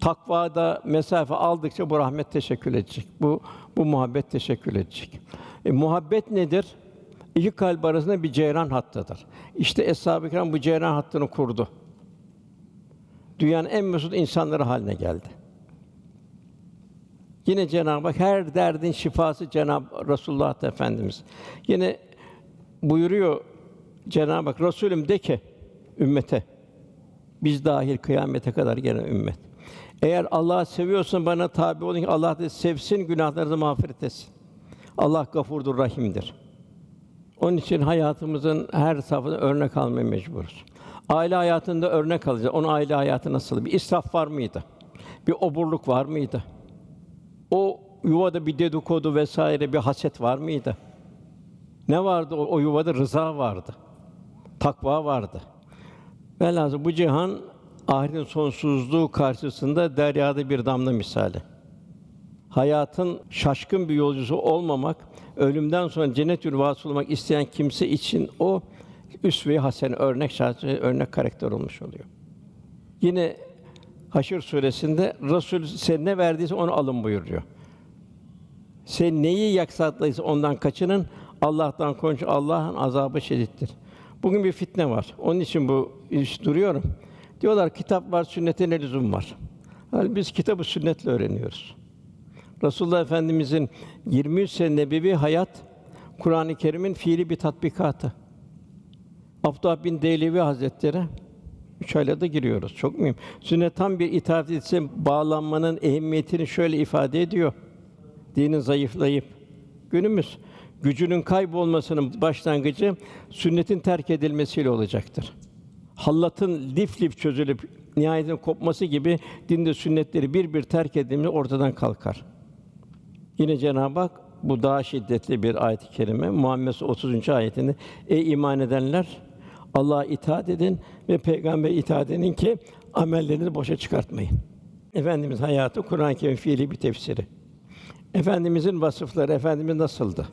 Takvada mesafe aldıkça bu rahmet teşekkül edecek. Bu bu muhabbet teşekkül edecek. E, muhabbet nedir? İki kalp arasında bir ceyran hattıdır. İşte Eshab-ı Kiram bu ceyran hattını kurdu. Dünyanın en mesut insanları haline geldi. Yine Cenab-ı Hak her derdin şifası Cenab-ı Resulullah Efendimiz. Yine buyuruyor Cenab-ı Hak Resulüm de ki ümmete biz dahil kıyamete kadar gelen ümmet. Eğer Allah'ı seviyorsan bana tabi olun ki Allah da sevsin, günahlarınızı mağfiret etsin. Allah gafurdur, rahimdir. Onun için hayatımızın her safhada örnek almaya mecburuz. Aile hayatında örnek alacağız. Onun aile hayatı nasıl? Bir israf var mıydı? Bir oburluk var mıydı? O yuvada bir dedikodu vesaire bir haset var mıydı? Ne vardı o, o yuvada? Rıza vardı. Takva vardı. Velhâsıl bu cihan ahiretin sonsuzluğu karşısında deryada bir damla misali. Hayatın şaşkın bir yolcusu olmamak, ölümden sonra cennet yurvası olmak isteyen kimse için o üsve-i hasene örnek şahsi örnek karakter olmuş oluyor. Yine Haşr suresinde Resul size ne verdiyse onu alın buyuruyor. Sen neyi yaksatlaysa ondan kaçının. Allah'tan korkun. Allah'ın azabı şedittir. Bugün bir fitne var. Onun için bu iş duruyorum. Diyorlar kitap var, sünnete ne lüzum var? Yani biz kitabı sünnetle öğreniyoruz. Resulullah Efendimizin 23 sene nebevi hayat Kur'an-ı Kerim'in fiili bir tatbikatı. Abdullah bin Deylevi Hazretleri üç aylarda giriyoruz. Çok mühim. Sünnet tam bir itaat etsin bağlanmanın ehemmiyetini şöyle ifade ediyor. Dinin zayıflayıp günümüz gücünün kaybolmasının başlangıcı sünnetin terk edilmesiyle olacaktır. Hallatın lif lif çözülüp nihayetinde kopması gibi dinde sünnetleri bir bir terk edildiğinde ortadan kalkar. Yine Cenab-ı Hak bu daha şiddetli bir ayet-i kerime Muhammed 30. ayetinde ey iman edenler Allah'a itaat edin ve peygamber itaat edin ki amellerinizi boşa çıkartmayın. Efendimiz hayatı Kur'an-ı Kerim fiili bir tefsiri. Efendimizin vasıfları efendimiz nasıldı?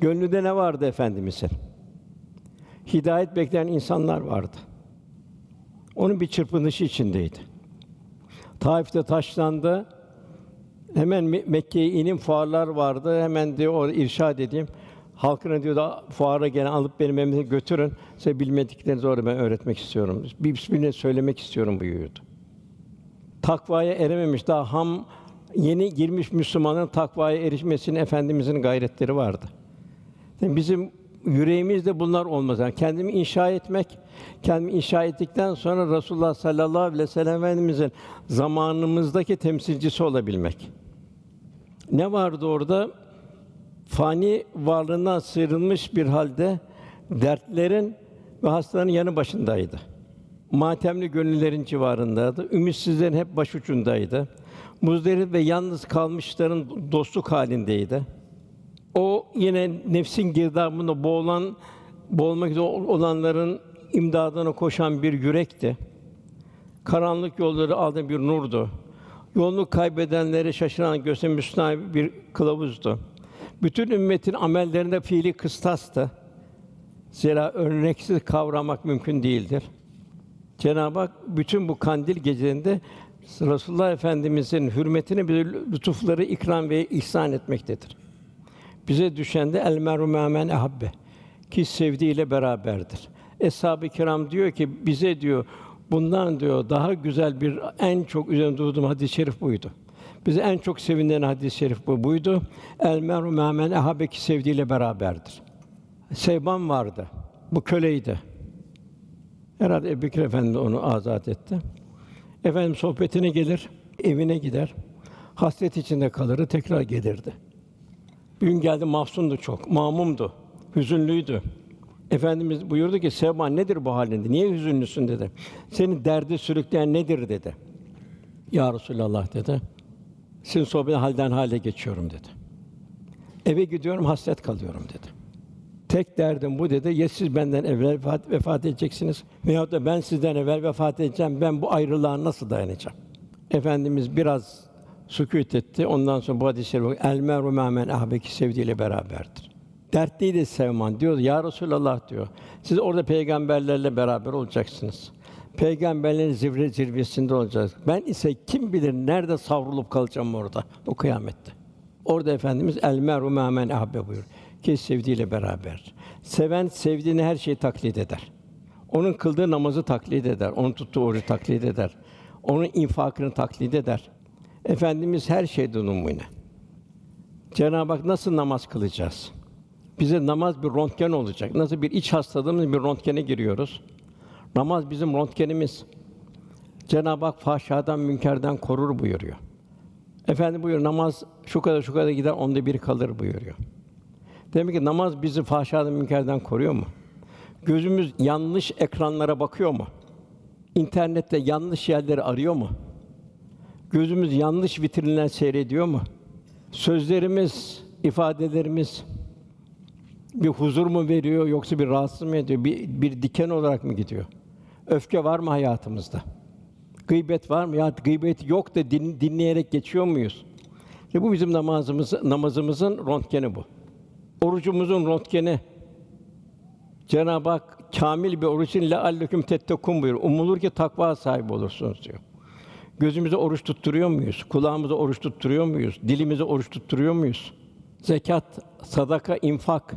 Gönlünde ne vardı efendimizin? Hidayet bekleyen insanlar vardı. Onun bir çırpınışı içindeydi. Taif'te taşlandı. Hemen Mekke'ye inin fuarlar vardı. Hemen diyor orada irşad edeyim. Halkına diyor da fuara gelen alıp benim memlekete götürün. Size bilmediklerinizi orada ben öğretmek istiyorum. Bir bismillah söylemek istiyorum buyuruyordu. Takvaya erememiş daha ham yeni girmiş Müslümanların takvaya erişmesinin efendimizin gayretleri vardı. Yani bizim yüreğimizde bunlar olmaz. Yani kendimi inşa etmek, kendimi inşa ettikten sonra Resulullah sallallahu aleyhi ve sellem Efendimizin zamanımızdaki temsilcisi olabilmek. Ne vardı orada? Fani varlığından sıyrılmış bir halde dertlerin ve hastaların yanı başındaydı. Matemli gönüllerin civarındaydı. Ümitsizlerin hep başucundaydı. Muzdarip ve yalnız kalmışların dostluk halindeydi. O yine nefsin girdabında boğulan, boğulmak üzere olanların imdadına koşan bir yürekti. Karanlık yolları aldı bir nurdu. Yolunu kaybedenleri şaşıran gösteren Müslüman bir kılavuzdu. Bütün ümmetin amellerinde fiili kıstastı. Zira örneksiz kavramak mümkün değildir. Cenab-ı Hak bütün bu kandil gecelerinde Resulullah Efendimizin hürmetine bir lütufları ikram ve ihsan etmektedir. Bize düşen de el meru men ahabbe ki sevdiğiyle beraberdir. Eshab-ı kiram diyor ki bize diyor bundan diyor daha güzel bir en çok üzerinde durduğum hadis-i şerif buydu. Bizi en çok sevindiren hadis-i şerif bu buydu. El meru me'men ehabeki sevdiğiyle beraberdir. Sevban vardı. Bu köleydi. Herhalde Ebu Bekir Efendi onu azat etti. Efendim sohbetine gelir, evine gider. Hasret içinde kalır, tekrar gelirdi. Bir gün geldi mahzundu çok, mamumdu, hüzünlüydü. Efendimiz buyurdu ki Sevban nedir bu halinde? Niye hüzünlüsün dedi. Seni derdi sürükleyen nedir dedi. Ya Resulallah dedi. Sizin sohbeti halden hale geçiyorum dedi. Eve gidiyorum hasret kalıyorum dedi. Tek derdim bu dedi. Ya siz benden evvel vefat, edeceksiniz veyahut da ben sizden evvel vefat edeceğim. Ben bu ayrılığa nasıl dayanacağım? Efendimiz biraz sükût etti. Ondan sonra bu hadis-i şerif el meru men ahbeki sevdiğiyle beraberdir. Dertliydi Sevman diyor. Ya Resulallah diyor. Siz orada peygamberlerle beraber olacaksınız. Peygamberlerin zirve zirvesinde olacağız. Ben ise kim bilir nerede savrulup kalacağım orada o kıyamette. Orada efendimiz el meru men ahbe buyur. Ki sevdiğiyle beraber. Seven sevdiğini her şeyi taklit eder. Onun kıldığı namazı taklit eder. Onun tuttuğu orucu taklit eder. Onun infakını taklit eder. Efendimiz her şeyde numune. Cenab-ı Hak nasıl namaz kılacağız? Bize namaz bir röntgen olacak. Nasıl bir iç hastalığımız bir röntgene giriyoruz. Namaz bizim röntgenimiz. Cenab-ı Hak fahşadan, münkerden korur buyuruyor. Efendi buyuruyor namaz şu kadar şu kadar gider onda bir kalır buyuruyor. Demek ki namaz bizi fahşadan, münkerden koruyor mu? Gözümüz yanlış ekranlara bakıyor mu? İnternette yanlış yerleri arıyor mu? Gözümüz yanlış vitrinler seyrediyor mu? Sözlerimiz, ifadelerimiz bir huzur mu veriyor yoksa bir rahatsız mı ediyor? Bir, bir diken olarak mı gidiyor? Öfke var mı hayatımızda? Gıybet var mı? Ya gıybet yok da din, dinleyerek geçiyor muyuz? İşte bu bizim namazımız, namazımızın röntgeni bu. Orucumuzun röntgeni. Cenab-ı Hak kamil bir oruç için lealleküm tettekun buyuruyor. Umulur ki takva sahibi olursunuz diyor. Gözümüze oruç tutturuyor muyuz? Kulağımıza oruç tutturuyor muyuz? Dilimize oruç tutturuyor muyuz? Zekat, sadaka, infak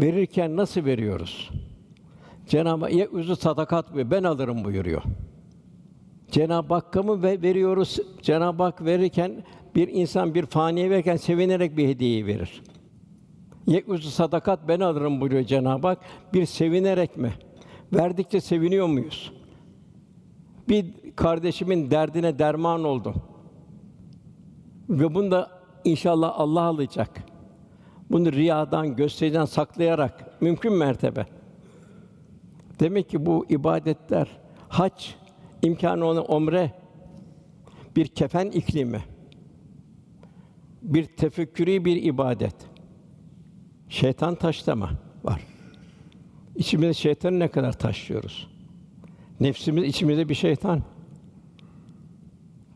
verirken nasıl veriyoruz? Cenab-ı Hak ye'uzu sadakat buyuruyor. Ben alırım buyuruyor. Cenab-ı Hakk'a mı ve- veriyoruz? Cenab-ı Hak verirken bir insan bir faniye verirken sevinerek bir hediyeyi verir. Ye'uzu sadakat ben alırım buyuruyor Cenab-ı Hak. Bir sevinerek mi? Verdikçe seviniyor muyuz? Bir kardeşimin derdine derman oldum. Ve bunu da inşallah Allah alacak. Bunu riyadan, gösteriden saklayarak mümkün mertebe. Demek ki bu ibadetler, hac, imkanı olan umre, bir kefen iklimi, bir tefekkürî bir ibadet. Şeytan taşlama var. İçimizde şeytanı ne kadar taşlıyoruz? Nefsimiz içimizde bir şeytan.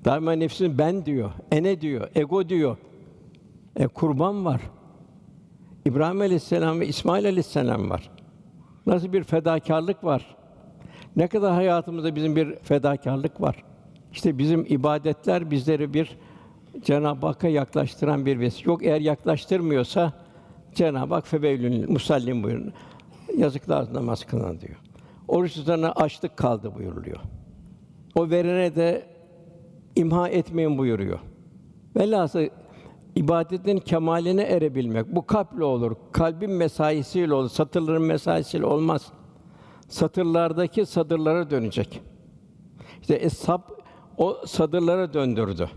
Daima nefsin ben diyor, ene diyor, ego diyor. E kurban var. İbrahim Aleyhisselam ve İsmail Aleyhisselam var. Nasıl bir fedakarlık var? Ne kadar hayatımızda bizim bir fedakarlık var. İşte bizim ibadetler bizleri bir Cenab-ı Hakk'a yaklaştıran bir vesile. Yok eğer yaklaştırmıyorsa Cenab-ı Hak febeylün musallim buyurun. Yazıklar namaz kılan diyor. Oruç tutana açlık kaldı buyuruluyor. O verene de imha etmeyin buyuruyor. Velhâsıl ibadetin kemaline erebilmek bu kalple olur. Kalbin mesaisiyle olur. Satırların mesaisiyle olmaz. Satırlardaki sadırlara dönecek. İşte eshab o sadırlara döndürdü.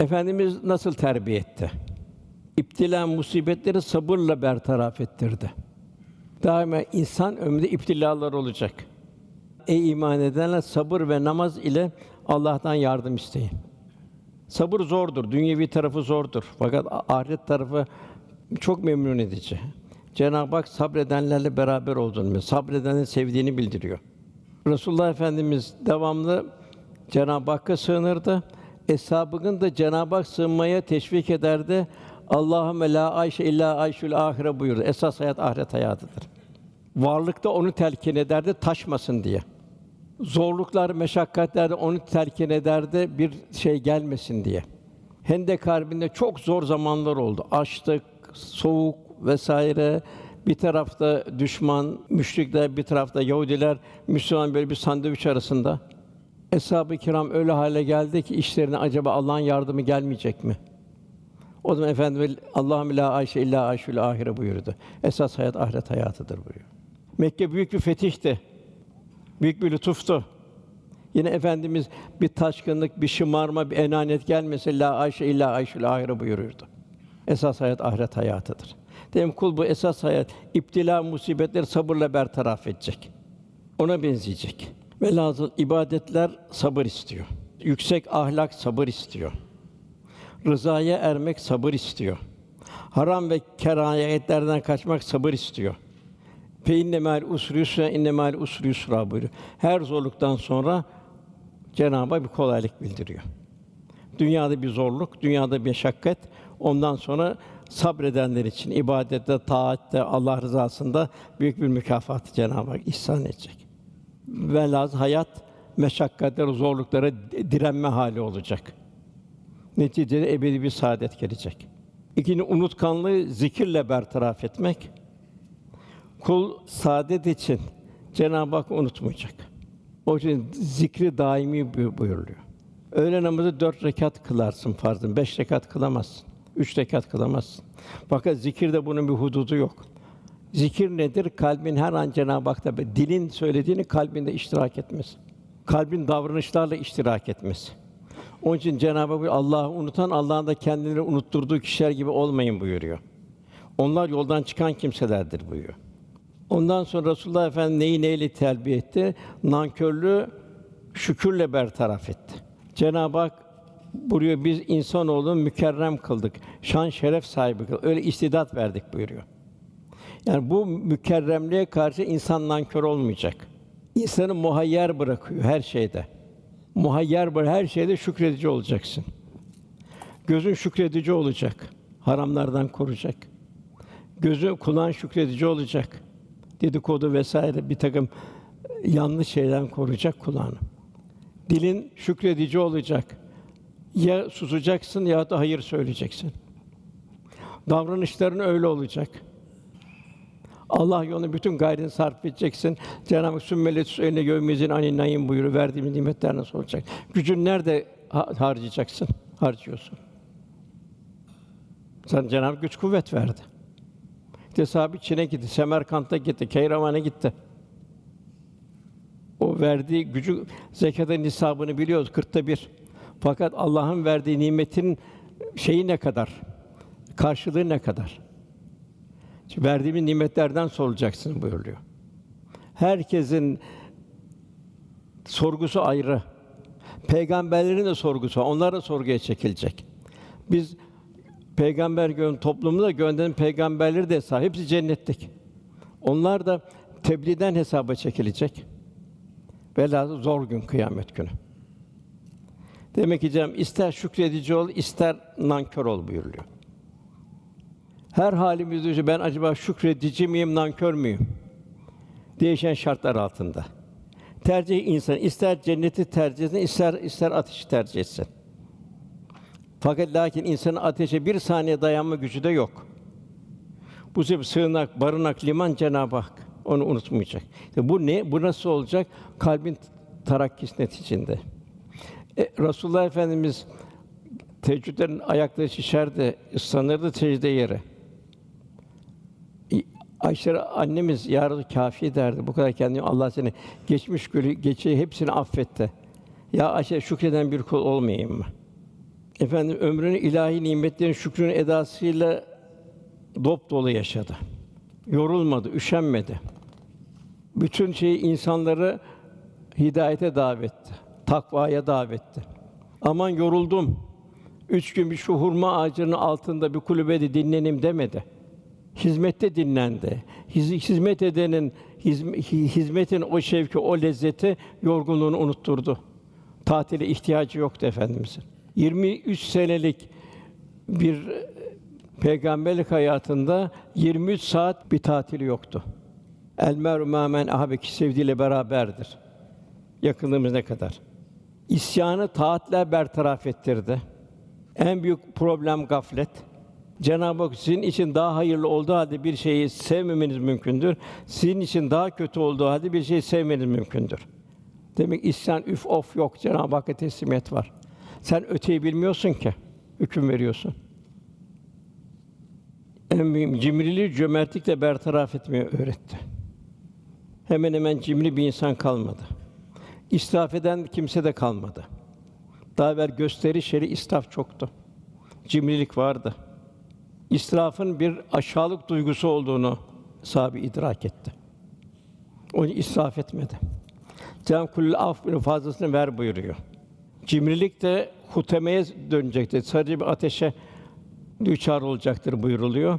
Efendimiz nasıl terbiye etti? İptila musibetleri sabırla bertaraf ettirdi. Daima insan ömründe iptilalar olacak. Ey iman edenler sabır ve namaz ile Allah'tan yardım isteyin. Sabır zordur, dünyevi tarafı zordur. Fakat ahiret tarafı çok memnun edici. Cenab-ı Hak sabredenlerle beraber olduğunu, biliyor. sabredenin sevdiğini bildiriyor. Resulullah Efendimiz devamlı Cenab-ı Hakk'a sığınırdı. Eshabının da Cenab-ı Hak sığınmaya teşvik ederdi. Allahümme la ayşe illa ayşul ahire buyurdu. Esas hayat ahiret hayatıdır. Varlıkta onu telkin ederdi taşmasın diye. Zorluklar, meşakkatlerde onu telkin ederdi bir şey gelmesin diye. Hendek Harbi'nde çok zor zamanlar oldu. Açlık, soğuk vesaire. Bir tarafta düşman, müşrikler, bir tarafta Yahudiler, Müslüman böyle bir sandviç arasında. Eshab-ı kiram öyle hale geldi ki işlerine acaba Allah'ın yardımı gelmeyecek mi? O zaman Efendimiz Allah'ım la ayşe illa ayşül ahire buyurdu. Esas hayat ahiret hayatıdır buyuruyor. Mekke büyük bir fetihti. Büyük bir lütuftu. Yine Efendimiz bir taşkınlık, bir şımarma, bir enanet gelmese la ayşe illa ayşül ahire buyururdu. Esas hayat ahiret hayatıdır. Dedim kul bu esas hayat iptila musibetleri sabırla bertaraf edecek. Ona benzeyecek. Velhâsıl ibadetler sabır istiyor. Yüksek ahlak sabır istiyor. Rızaya ermek sabır istiyor. Haram ve kerahiyetlerden kaçmak sabır istiyor. Fe inne ma'al usri yusra, inne ma'al usri yusra buyuruyor. Her zorluktan sonra Cenab-ı Hak bir kolaylık bildiriyor. Dünyada bir zorluk, dünyada bir meşakkat, ondan sonra sabredenler için ibadette, taatte, Allah rızasında büyük bir mükafat Cenab-ı Hak ihsan edecek. Velhâsıl hayat meşakkatlere, zorluklara direnme hali olacak. Neticede ebedi bir saadet gelecek. İkinci unutkanlığı zikirle bertaraf etmek. Kul saadet için Cenab-ı Hak unutmayacak. O için zikri daimi bu- buyuruluyor. Öğle namazı dört rekat kılarsın farzın, beş rekat kılamazsın, üç rekat kılamazsın. Fakat zikirde bunun bir hududu yok. Zikir nedir? Kalbin her an Cenab-ı Hak'ta dilin söylediğini kalbinde iştirak etmesi. Kalbin davranışlarla iştirak etmesi. Onun için Cenab-ı Hak Allah'ı unutan Allah'ın da kendileri unutturduğu kişiler gibi olmayın buyuruyor. Onlar yoldan çıkan kimselerdir buyuruyor. Ondan sonra Resulullah Efendimiz neyi neyle terbiye etti? Nankörlüğü şükürle bertaraf etti. Cenab-ı Hak buyuruyor biz insanoğlunu mükerrem kıldık. Şan şeref sahibi kıldık. Öyle istidat verdik buyuruyor. Yani bu mükerremliğe karşı insan nankör olmayacak. İnsanı muhayyer bırakıyor her şeyde. Muhayyer bırak her şeyde şükredici olacaksın. Gözün şükredici olacak. Haramlardan koruyacak. Gözü kulağın şükredici olacak. Dedikodu vesaire bir takım yanlış şeylerden koruyacak kulağını. Dilin şükredici olacak. Ya susacaksın ya da hayır söyleyeceksin. Davranışların öyle olacak. Allah yoluna bütün gayretini sarf edeceksin. Cenab-ı Hak sümmelet eline göğümüzün ani nayim buyuruyor. Verdiğimiz nimetler nasıl olacak? Gücün nerede ha- harcayacaksın? Harcıyorsun. Sana Cenab-ı Hak güç kuvvet verdi. İşte sahabe Çin'e gitti, Semerkant'a gitti, Keyraman'a gitti. O verdiği gücü zekatın nisabını biliyoruz kırkta bir. Fakat Allah'ın verdiği nimetin şeyi ne kadar? Karşılığı ne kadar? Şimdi verdiğimiz nimetlerden sorulacaksın buyuruyor. Herkesin sorgusu ayrı. Peygamberlerin de sorgusu, var. onlar da sorguya çekilecek. Biz peygamber gön toplumunda gönderen peygamberleri de hesap, hepsi cennetlik. Onlar da tebliğden hesaba çekilecek. Velhâsıl zor gün kıyamet günü. Demek ki canım ister şükredici ol, ister nankör ol buyuruluyor. Her halimizde ben acaba şükredici miyim, nankör müyüm? Değişen şartlar altında. Tercih insan ister cenneti tercih etsin, ister ister ateşi tercih etsin. Fakat lakin insanın ateşe bir saniye dayanma gücü de yok. Bu sebeple sığınak, barınak, liman Cenab-ı Hak. Onu unutmayacak. İşte bu ne? Bu nasıl olacak? Kalbin tarakkisi neticinde. E, Resulullah Efendimiz teheccüdlerin ayakları şişerdi, ıslanırdı secde yeri. Ayşe annemiz ya Resulallah, kâfi derdi. Bu kadar kendini Allah seni geçmiş günü geçi hepsini affetti. Ya Ayşe şükreden bir kul olmayayım mı? Efendim ömrünü ilahi nimetlerin şükrünün edasıyla dop dolu yaşadı. Yorulmadı, üşenmedi. Bütün şeyi insanları hidayete davetti, takvaya davetti. Aman yoruldum. Üç gün bir şu hurma ağacının altında bir kulübede dinlenim demedi. Hizmette dinlendi. Hiz, hizmet edenin hizm- hi- hizmetin o şevki, o lezzeti yorgunluğunu unutturdu. Tatile ihtiyacı yoktu efendimizin. 23 senelik bir e, peygamberlik hayatında 23 saat bir tatili yoktu. El meru men ahabe ki sevdiğiyle beraberdir. Yakınlığımız ne kadar? İsyanı taatle bertaraf ettirdi. En büyük problem gaflet. Cenab-ı Hak sizin için daha hayırlı olduğu halde bir şeyi sevmemeniz mümkündür. Sizin için daha kötü olduğu halde bir şeyi sevmeniz mümkündür. Demek isyan üf of yok Cenab-ı Hakk'a teslimiyet var. Sen öteyi bilmiyorsun ki hüküm veriyorsun. En mühim cimriliği cömertlikle bertaraf etmeyi öğretti. Hemen hemen cimri bir insan kalmadı. İsraf eden kimse de kalmadı. Daha evvel gösteriş yeri israf çoktu. Cimrilik vardı. İsrafın bir aşağılık duygusu olduğunu sahabe idrak etti. Onu israf etmedi. Cenab-ı Kullü af fazlasını ver buyuruyor. Cimrilik de hutemeye dönecektir. Sadece bir ateşe düçar olacaktır buyuruluyor.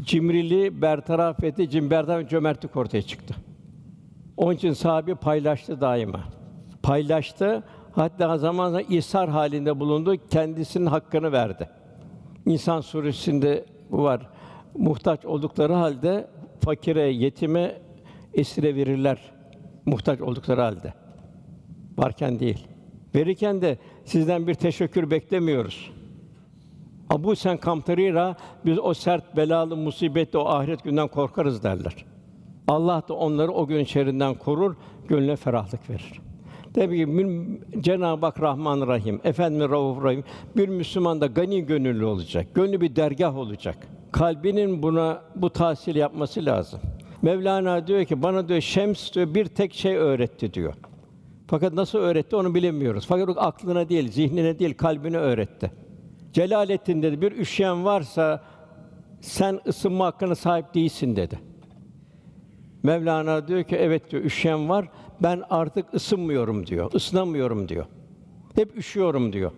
Cimriliği bertaraf etti, cim bertaraf cömertlik ortaya çıktı. Onun için sahabe paylaştı daima. Paylaştı, hatta zaman zaman ishar halinde bulundu, kendisinin hakkını verdi. İnsan suresinde bu var. Muhtaç oldukları halde fakire, yetime esire verirler. Muhtaç oldukları halde. Varken değil. Verirken de sizden bir teşekkür beklemiyoruz. Abu sen kamtarira biz o sert belalı musibette o ahiret günden korkarız derler. Allah da onları o gün şerrinden korur, gönlüne ferahlık verir. Tabii ki Cenab-ı Hak Rahman Rahim, Efendimiz Rauf Rahim bir Müslüman da gani gönüllü olacak. Gönlü bir dergah olacak. Kalbinin buna bu tahsil yapması lazım. Mevlana diyor ki bana diyor Şems diyor bir tek şey öğretti diyor. Fakat nasıl öğretti onu bilemiyoruz. Fakat o aklına değil, zihnine değil, kalbine öğretti. Celaleddin dedi bir üşüyen varsa sen ısınma hakkına sahip değilsin dedi. Mevlana diyor ki evet diyor üşüyen var. Ben artık ısınmıyorum diyor. ısınamıyorum diyor. Hep üşüyorum diyor.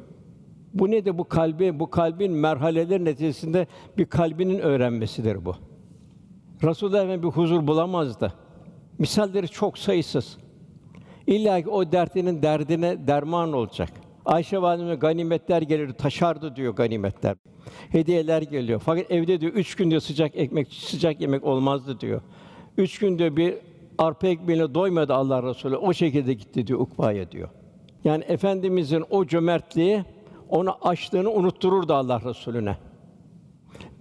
Bu ne de bu kalbi, bu kalbin merhaleler neticesinde bir kalbinin öğrenmesidir bu. Resulullah Efendimiz bir huzur bulamazdı. Misalleri çok sayısız. İlla ki o dertinin derdine derman olacak. Ayşe validemize ganimetler gelirdi, taşardı diyor ganimetler. Hediyeler geliyor. Fakat evde diyor üç gün diyor sıcak ekmek, sıcak yemek olmazdı diyor. Üç gün diyor bir arpa ekmeğine doymadı Allah Resulü. O şekilde gitti diyor Ukba'ya diyor. Yani efendimizin o cömertliği onu açlığını unuttururdu Allah Resulüne.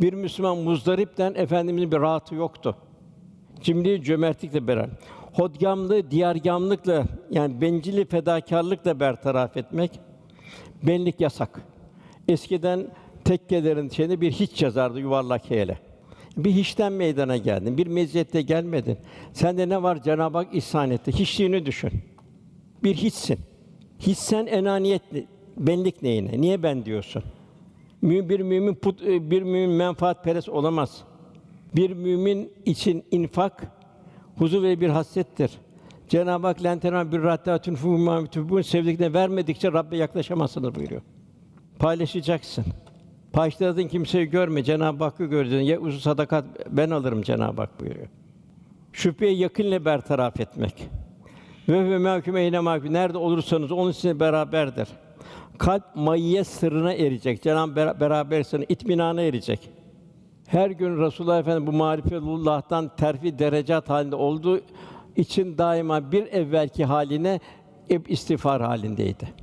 Bir Müslüman muzdaripten efendimizin bir rahatı yoktu. Cimri cömertlikle beraber. Hodgamlığı diyargamlıkla yani bencilli fedakarlıkla bertaraf etmek benlik yasak. Eskiden tekkelerin şeyinde bir hiç yazardı yuvarlak heyle. Bir hiçten meydana geldin, bir meziyette gelmedin. Sende ne var Cenab-ı Hak ihsan etti. Hiçliğini düşün. Bir hiçsin. Hissen enaniyet, benlik neyine? Niye ben diyorsun? Bir mümin put, bir mümin menfaat perest olamaz. Bir mümin için infak huzur ve bir hasrettir. Cenab-ı Hak lentena bir rahtatun fu sevdiklerine vermedikçe Rabbe yaklaşamazsınız buyuruyor. Paylaşacaksın. Paylaştırdığın kimseyi görme, Cenab-ı Hakk'ı göreceksin. Ya uzun sadakat ben alırım Cenab-ı Hak buyuruyor. Şüpheyi yakınla bertaraf etmek. Ve ve mahkume eyne mahkum. Nerede olursanız onun sizinle beraberdir. Kalp mayye sırrına erecek. Cenab-ı Hak beraber sırrına, itminana erecek. Her gün Resulullah Efendimiz bu marifetullah'tan terfi derecat halinde olduğu için daima bir evvelki haline hep istiğfar halindeydi.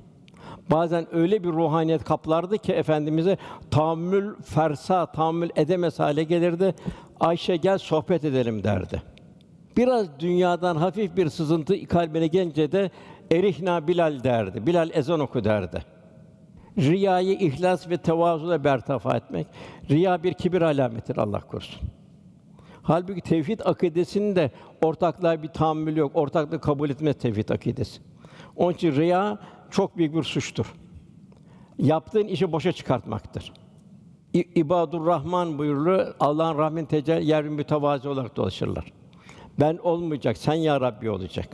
Bazen öyle bir ruhaniyet kaplardı ki efendimize tahammül fersa tahammül edemez hale gelirdi. Ayşe gel sohbet edelim derdi. Biraz dünyadan hafif bir sızıntı kalbine gelince de erihna Bilal derdi. Bilal ezan oku derdi. Riyayı ihlas ve tevazuyla bertaraf etmek. Riya bir kibir alametidir Allah korusun. Halbuki tevhid akidesinin de ortaklığa bir tahammül yok. Ortaklığı kabul etmez tevhid akidesi. Onun için riya çok büyük bir suçtur. Yaptığın işi boşa çıkartmaktır. İ- İbadur Rahman buyurulu Allah'ın rahmin tecelli yer mütevazi olarak dolaşırlar. Ben olmayacak, sen ya Rabbi olacak.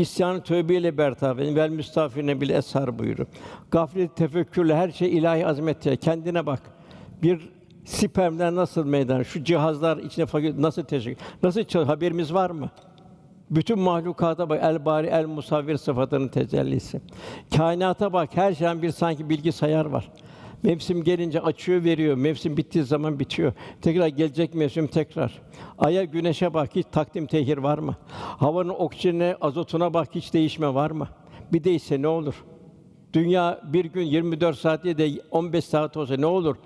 İsyanı tövbeyle bertaraf edin. Vel müstafirine bil eshar buyuruyor. Gaflet tefekkürle her şey ilahi azmette. Kendine bak. Bir spermden nasıl meydan? Şu cihazlar içine fakir nasıl teşekkür? Nasıl çalış? Haberimiz var mı? Bütün mahlukata bak. El bari el musavvir sıfatının tecellisi. Kainata bak. Her şeyden bir sanki bilgisayar var. Mevsim gelince açıyor, veriyor. Mevsim bittiği zaman bitiyor. Tekrar gelecek mevsim tekrar. Aya, güneşe bak. Hiç takdim tehir var mı? Havanın oksijenine, azotuna bak. Hiç değişme var mı? Bir değişse ne olur? Dünya bir gün 24 saat değil de 15 saat olsa ne olur?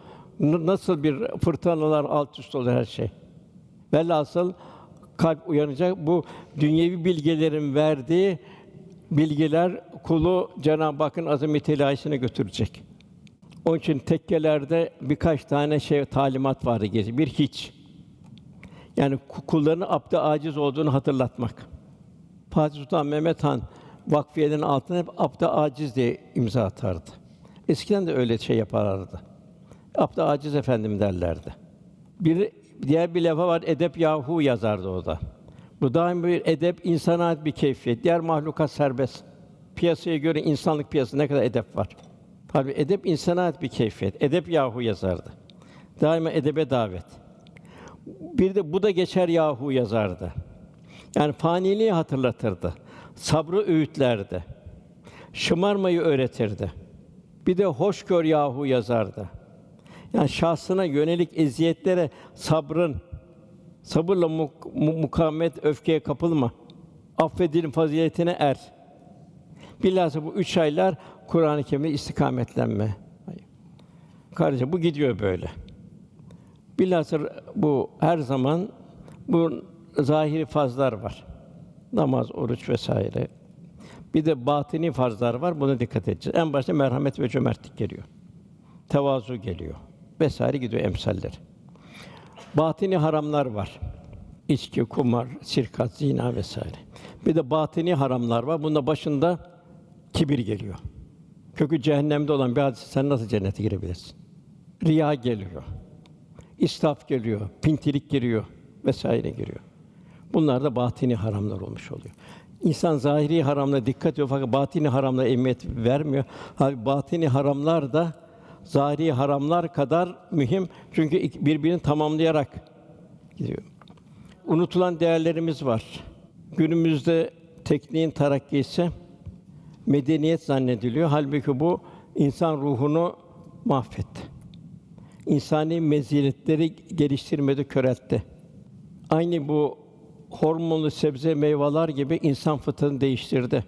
N- nasıl bir fırtınalar alt üst olur her şey. Velhasıl kalp uyanacak. Bu dünyevi bilgelerin verdiği bilgiler kulu Cenab-ı Hakk'ın azameti ilahisine götürecek. Onun için tekkelerde birkaç tane şey talimat vardı gezi. Bir hiç. Yani ku- kulların abd aciz olduğunu hatırlatmak. Fatih Sultan Mehmet Han vakfiyenin altına hep abd aciz diye imza atardı. Eskiden de öyle şey yaparlardı. Abd aciz efendim derlerdi. Bir diğer bir lafa var edep yahu yazardı o da. Bu daim bir edep insana ait bir keyfiyet. Diğer mahlukat serbest. Piyasaya göre insanlık piyasası ne kadar edep var. Halbuki edep insana ait bir keyfiyet. Edep yahu yazardı. Daima edebe davet. Bir de bu da geçer yahu yazardı. Yani faniliği hatırlatırdı. Sabrı öğütlerdi. Şımarmayı öğretirdi. Bir de hoşgör yahu yazardı. Yani şahsına yönelik eziyetlere sabrın, sabırla muk- mu- mukavemet, öfkeye kapılma. Affedilin faziletine er. Bilhassa bu üç aylar Kur'an-ı Kerim'e istikametlenme. Kardeşim bu gidiyor böyle. Bilhassa bu her zaman bu zahiri fazlar var. Namaz, oruç vesaire. Bir de batini farzlar var. Buna dikkat edeceğiz. En başta merhamet ve cömertlik geliyor. Tevazu geliyor. Vesaire gidiyor emsaller. Batini haramlar var. İçki, kumar, sirkat, zina vesaire. Bir de batini haramlar var. Bunda başında kibir geliyor. Kökü cehennemde olan bir hadise sen nasıl cennete girebilirsin? Riya geliyor. İsraf geliyor, pintilik giriyor vesaire giriyor. Bunlar da batini haramlar olmuş oluyor. İnsan zahiri haramlara dikkat ediyor fakat batini haramlara emniyet vermiyor. Halbuki batini haramlar da zahiri haramlar kadar mühim çünkü birbirini tamamlayarak gidiyor. Unutulan değerlerimiz var. Günümüzde tekniğin terakkisi medeniyet zannediliyor. Halbuki bu insan ruhunu mahvetti. İnsani meziletleri geliştirmedi, köreltti. Aynı bu hormonlu sebze meyveler gibi insan fıtratını değiştirdi.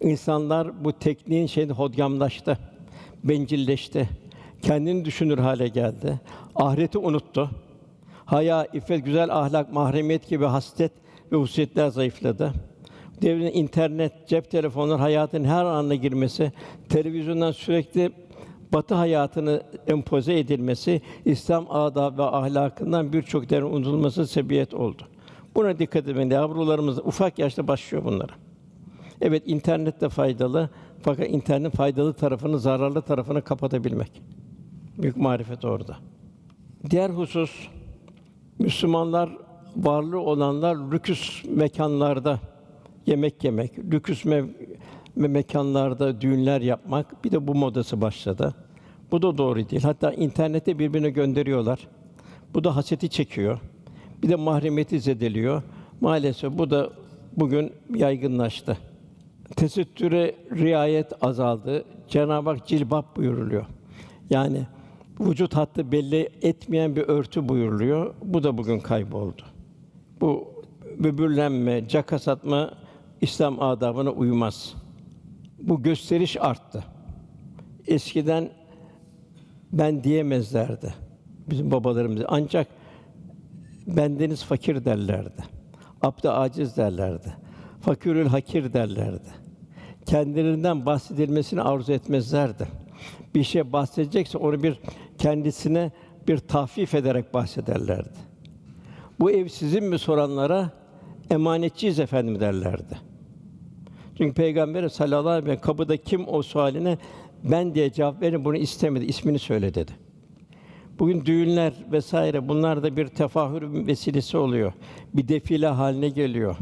İnsanlar bu tekniğin şeyinde hodgamlaştı, bencilleşti. Kendini düşünür hale geldi. Ahireti unuttu. Haya, iffet, güzel ahlak, mahremiyet gibi haslet ve hususiyetler zayıfladı. Devrin internet, cep telefonları hayatın her anına girmesi, televizyondan sürekli Batı hayatını empoze edilmesi, İslam adab ve ahlakından birçok değerin unutulması sebebiyet oldu. Buna dikkat edin. Yavrularımız ufak yaşta başlıyor bunlara. Evet, internet de faydalı fakat internetin faydalı tarafını, zararlı tarafını kapatabilmek. Büyük marifet orada. Diğer husus Müslümanlar varlığı olanlar lüküs mekanlarda yemek yemek, lüküs me- me- mekanlarda düğünler yapmak bir de bu modası başladı. Bu da doğru değil. Hatta internette birbirine gönderiyorlar. Bu da haseti çekiyor. Bir de mahremiyeti zedeliyor. Maalesef bu da bugün yaygınlaştı. Tesettüre riayet azaldı. Cenab-ı Hak cilbap buyuruluyor. Yani vücut hattı belli etmeyen bir örtü buyuruluyor. Bu da bugün kayboldu. Bu böbürlenme, caka satma İslam adabına uymaz. Bu gösteriş arttı. Eskiden ben diyemezlerdi bizim babalarımız. Ancak bendeniz fakir derlerdi. Abd aciz derlerdi. Fakirül hakir derlerdi. Kendilerinden bahsedilmesini arzu etmezlerdi. Bir şey bahsedecekse onu bir kendisine bir tahfif ederek bahsederlerdi. Bu ev sizin mi soranlara emanetçiyiz efendim derlerdi. Çünkü Peygamber sallallahu aleyhi ve sellem kapıda kim o sualine ben diye cevap verin bunu istemedi, ismini söyle dedi. Bugün düğünler vesaire bunlar da bir tefahür vesilesi oluyor. Bir defile haline geliyor.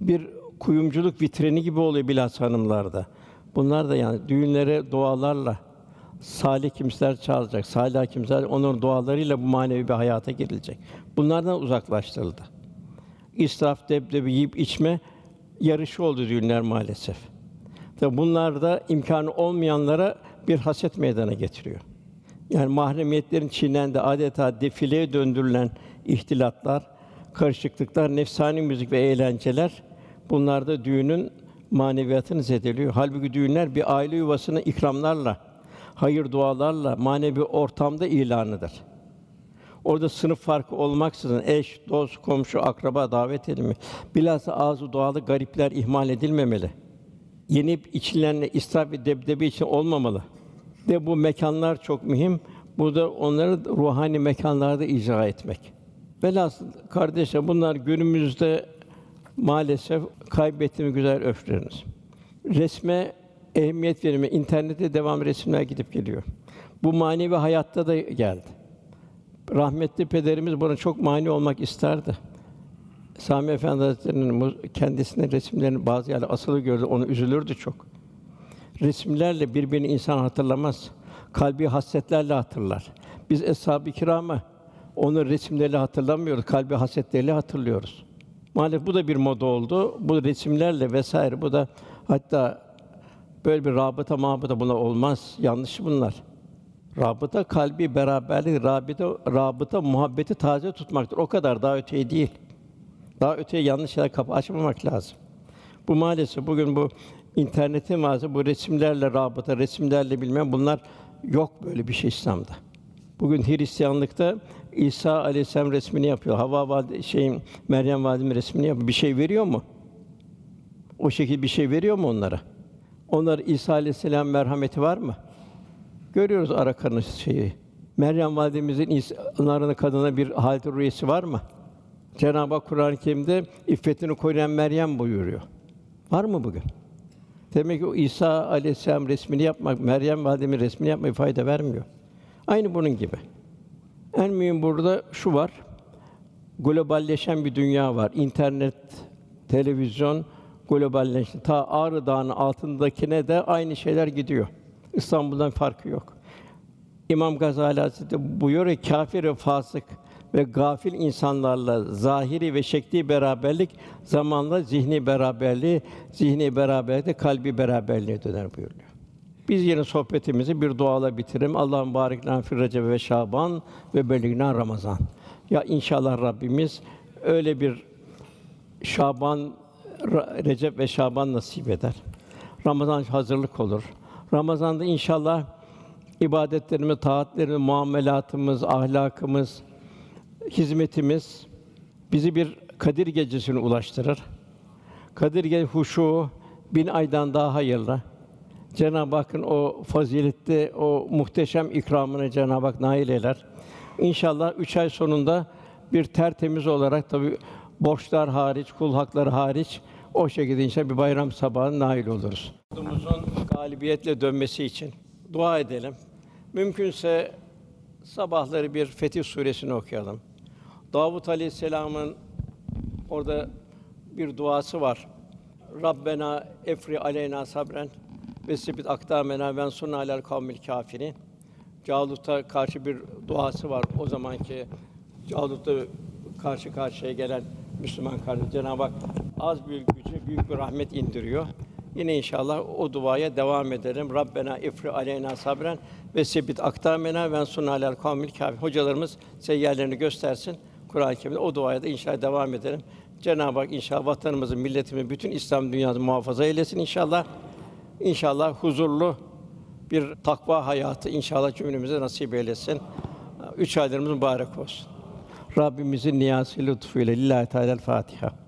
Bir kuyumculuk vitrini gibi oluyor bilhassa hanımlarda. Bunlar da yani düğünlere dualarla salih kimseler çağıracak. Salih kimseler onun dualarıyla bu manevi bir hayata girilecek. Bunlardan uzaklaştırıldı. İsraf, debdebi yiyip içme yarışı oldu düğünler maalesef. Tabi bunlar da imkanı olmayanlara bir haset meydana getiriyor. Yani mahremiyetlerin çiğnendi adeta defileye döndürülen ihtilatlar, karışıklıklar, nefsani müzik ve eğlenceler bunlar da düğünün maneviyatını zedeliyor. Halbuki düğünler bir aile yuvasını ikramlarla, hayır dualarla, manevi ortamda ilanıdır. Orada sınıf farkı olmaksızın eş, dost, komşu, akraba davet edilmeli. Bilhassa ağzı dualı garipler ihmal edilmemeli. yenip içilenle israf ve debdebe için olmamalı. De bu mekanlar çok mühim. Bu da onları ruhani mekanlarda icra etmek. Velhasıl kardeşler bunlar günümüzde maalesef kaybettiğimiz güzel öfleriniz. Resme ehemmiyet verme, internette devam resimler gidip geliyor. Bu manevi hayatta da geldi. Rahmetli pederimiz buna çok mani olmak isterdi. Sami Efendi Hazretleri'nin kendisinin resimlerini bazı yerlerde asılı gördü, onu üzülürdü çok. Resimlerle birbirini insan hatırlamaz. Kalbi hasretlerle hatırlar. Biz eshab-ı kiramı onun resimleriyle hatırlamıyoruz, kalbi hasretleriyle hatırlıyoruz. Maalesef bu da bir moda oldu. Bu resimlerle vesaire bu da hatta böyle bir rabıta mabıta buna olmaz. Yanlış bunlar. Rabıta kalbi beraberlik, rabıta rabıta muhabbeti taze tutmaktır. O kadar daha öteye değil. Daha öteye yanlış şeyler kapı açmamak lazım. Bu maalesef bugün bu internetin varsa bu resimlerle rabıta, resimlerle bilmem bunlar yok böyle bir şey İslam'da. Bugün Hristiyanlıkta İsa Aleyhisselam resmini yapıyor. Havva valide şeyin Meryem validemiz resmini yapıyor. Bir şey veriyor mu? O şekilde bir şey veriyor mu onlara? Onlar İsa Aleyhisselam merhameti var mı? Görüyoruz Arakan'ın şeyi. Meryem validemizin insanların kadına bir halit rüyesi var mı? Cenab-ı Hak Kur'an-ı Kerim'de iffetini koruyan Meryem buyuruyor. Var mı bugün? Demek ki o İsa Aleyhisselam resmini yapmak, Meryem validemin resmini yapmak fayda vermiyor. Aynı bunun gibi. En mühim burada şu var. Globalleşen bir dünya var. İnternet, televizyon globalleşti. Ta Ağrı Dağı'nın altındakine de aynı şeyler gidiyor. İstanbul'dan farkı yok. İmam Gazali Hazretleri buyuruyor ki kâfir ve fasık ve gafil insanlarla zahiri ve şekli beraberlik zamanla zihni beraberliği, zihni beraberlikte kalbi beraberliğe döner buyuruyor. Biz yine sohbetimizi bir duayla bitirelim. Allah'ın barik lana fi Recep ve Şaban ve beligna Ramazan. Ya inşallah Rabbimiz öyle bir Şaban, Recep ve Şaban nasip eder. Ramazan hazırlık olur. Ramazan'da inşallah ibadetlerimiz, taatlerimiz, muamelatımız, ahlakımız, hizmetimiz bizi bir Kadir gecesine ulaştırır. Kadir Gecesi huşu bin aydan daha hayırlı. Cenab-ı Hakk'ın o faziletli, o muhteşem ikramını Cenab-ı Hak nail eder. İnşallah üç ay sonunda bir tertemiz olarak tabi borçlar hariç, kul hakları hariç o şekilde inşallah bir bayram sabahı nail oluruz. Ordumuzun galibiyetle dönmesi için dua edelim. Mümkünse sabahları bir Fetih suresini okuyalım. Davut Aleyhisselam'ın orada bir duası var. Rabbena efri aleyna sabren ve sibit akdamena ve sunna alel kavmil kafirin. Calut'a karşı bir duası var. O zamanki Calut'la karşı karşıya gelen Müslüman kardeş Cenab-ı Hak az bir gücü büyük bir rahmet indiriyor. Yine inşallah o duaya devam edelim. Rabbena ifri aleyna sabren ve sebit akdamena ve sunna alel kavmil kafir. Hocalarımız size yerlerini göstersin. Kur'an-ı Kerim'de o duaya da inşallah devam edelim. Cenab-ı Hak inşallah vatanımızı, milletimizi, bütün İslam dünyasını muhafaza eylesin inşallah. İnşallah huzurlu bir takva hayatı inşallah cümlemize nasip eylesin. Üç aylarımız mübarek olsun. Rabbimizin niyazı lütfuyla lillahi teala Fatiha.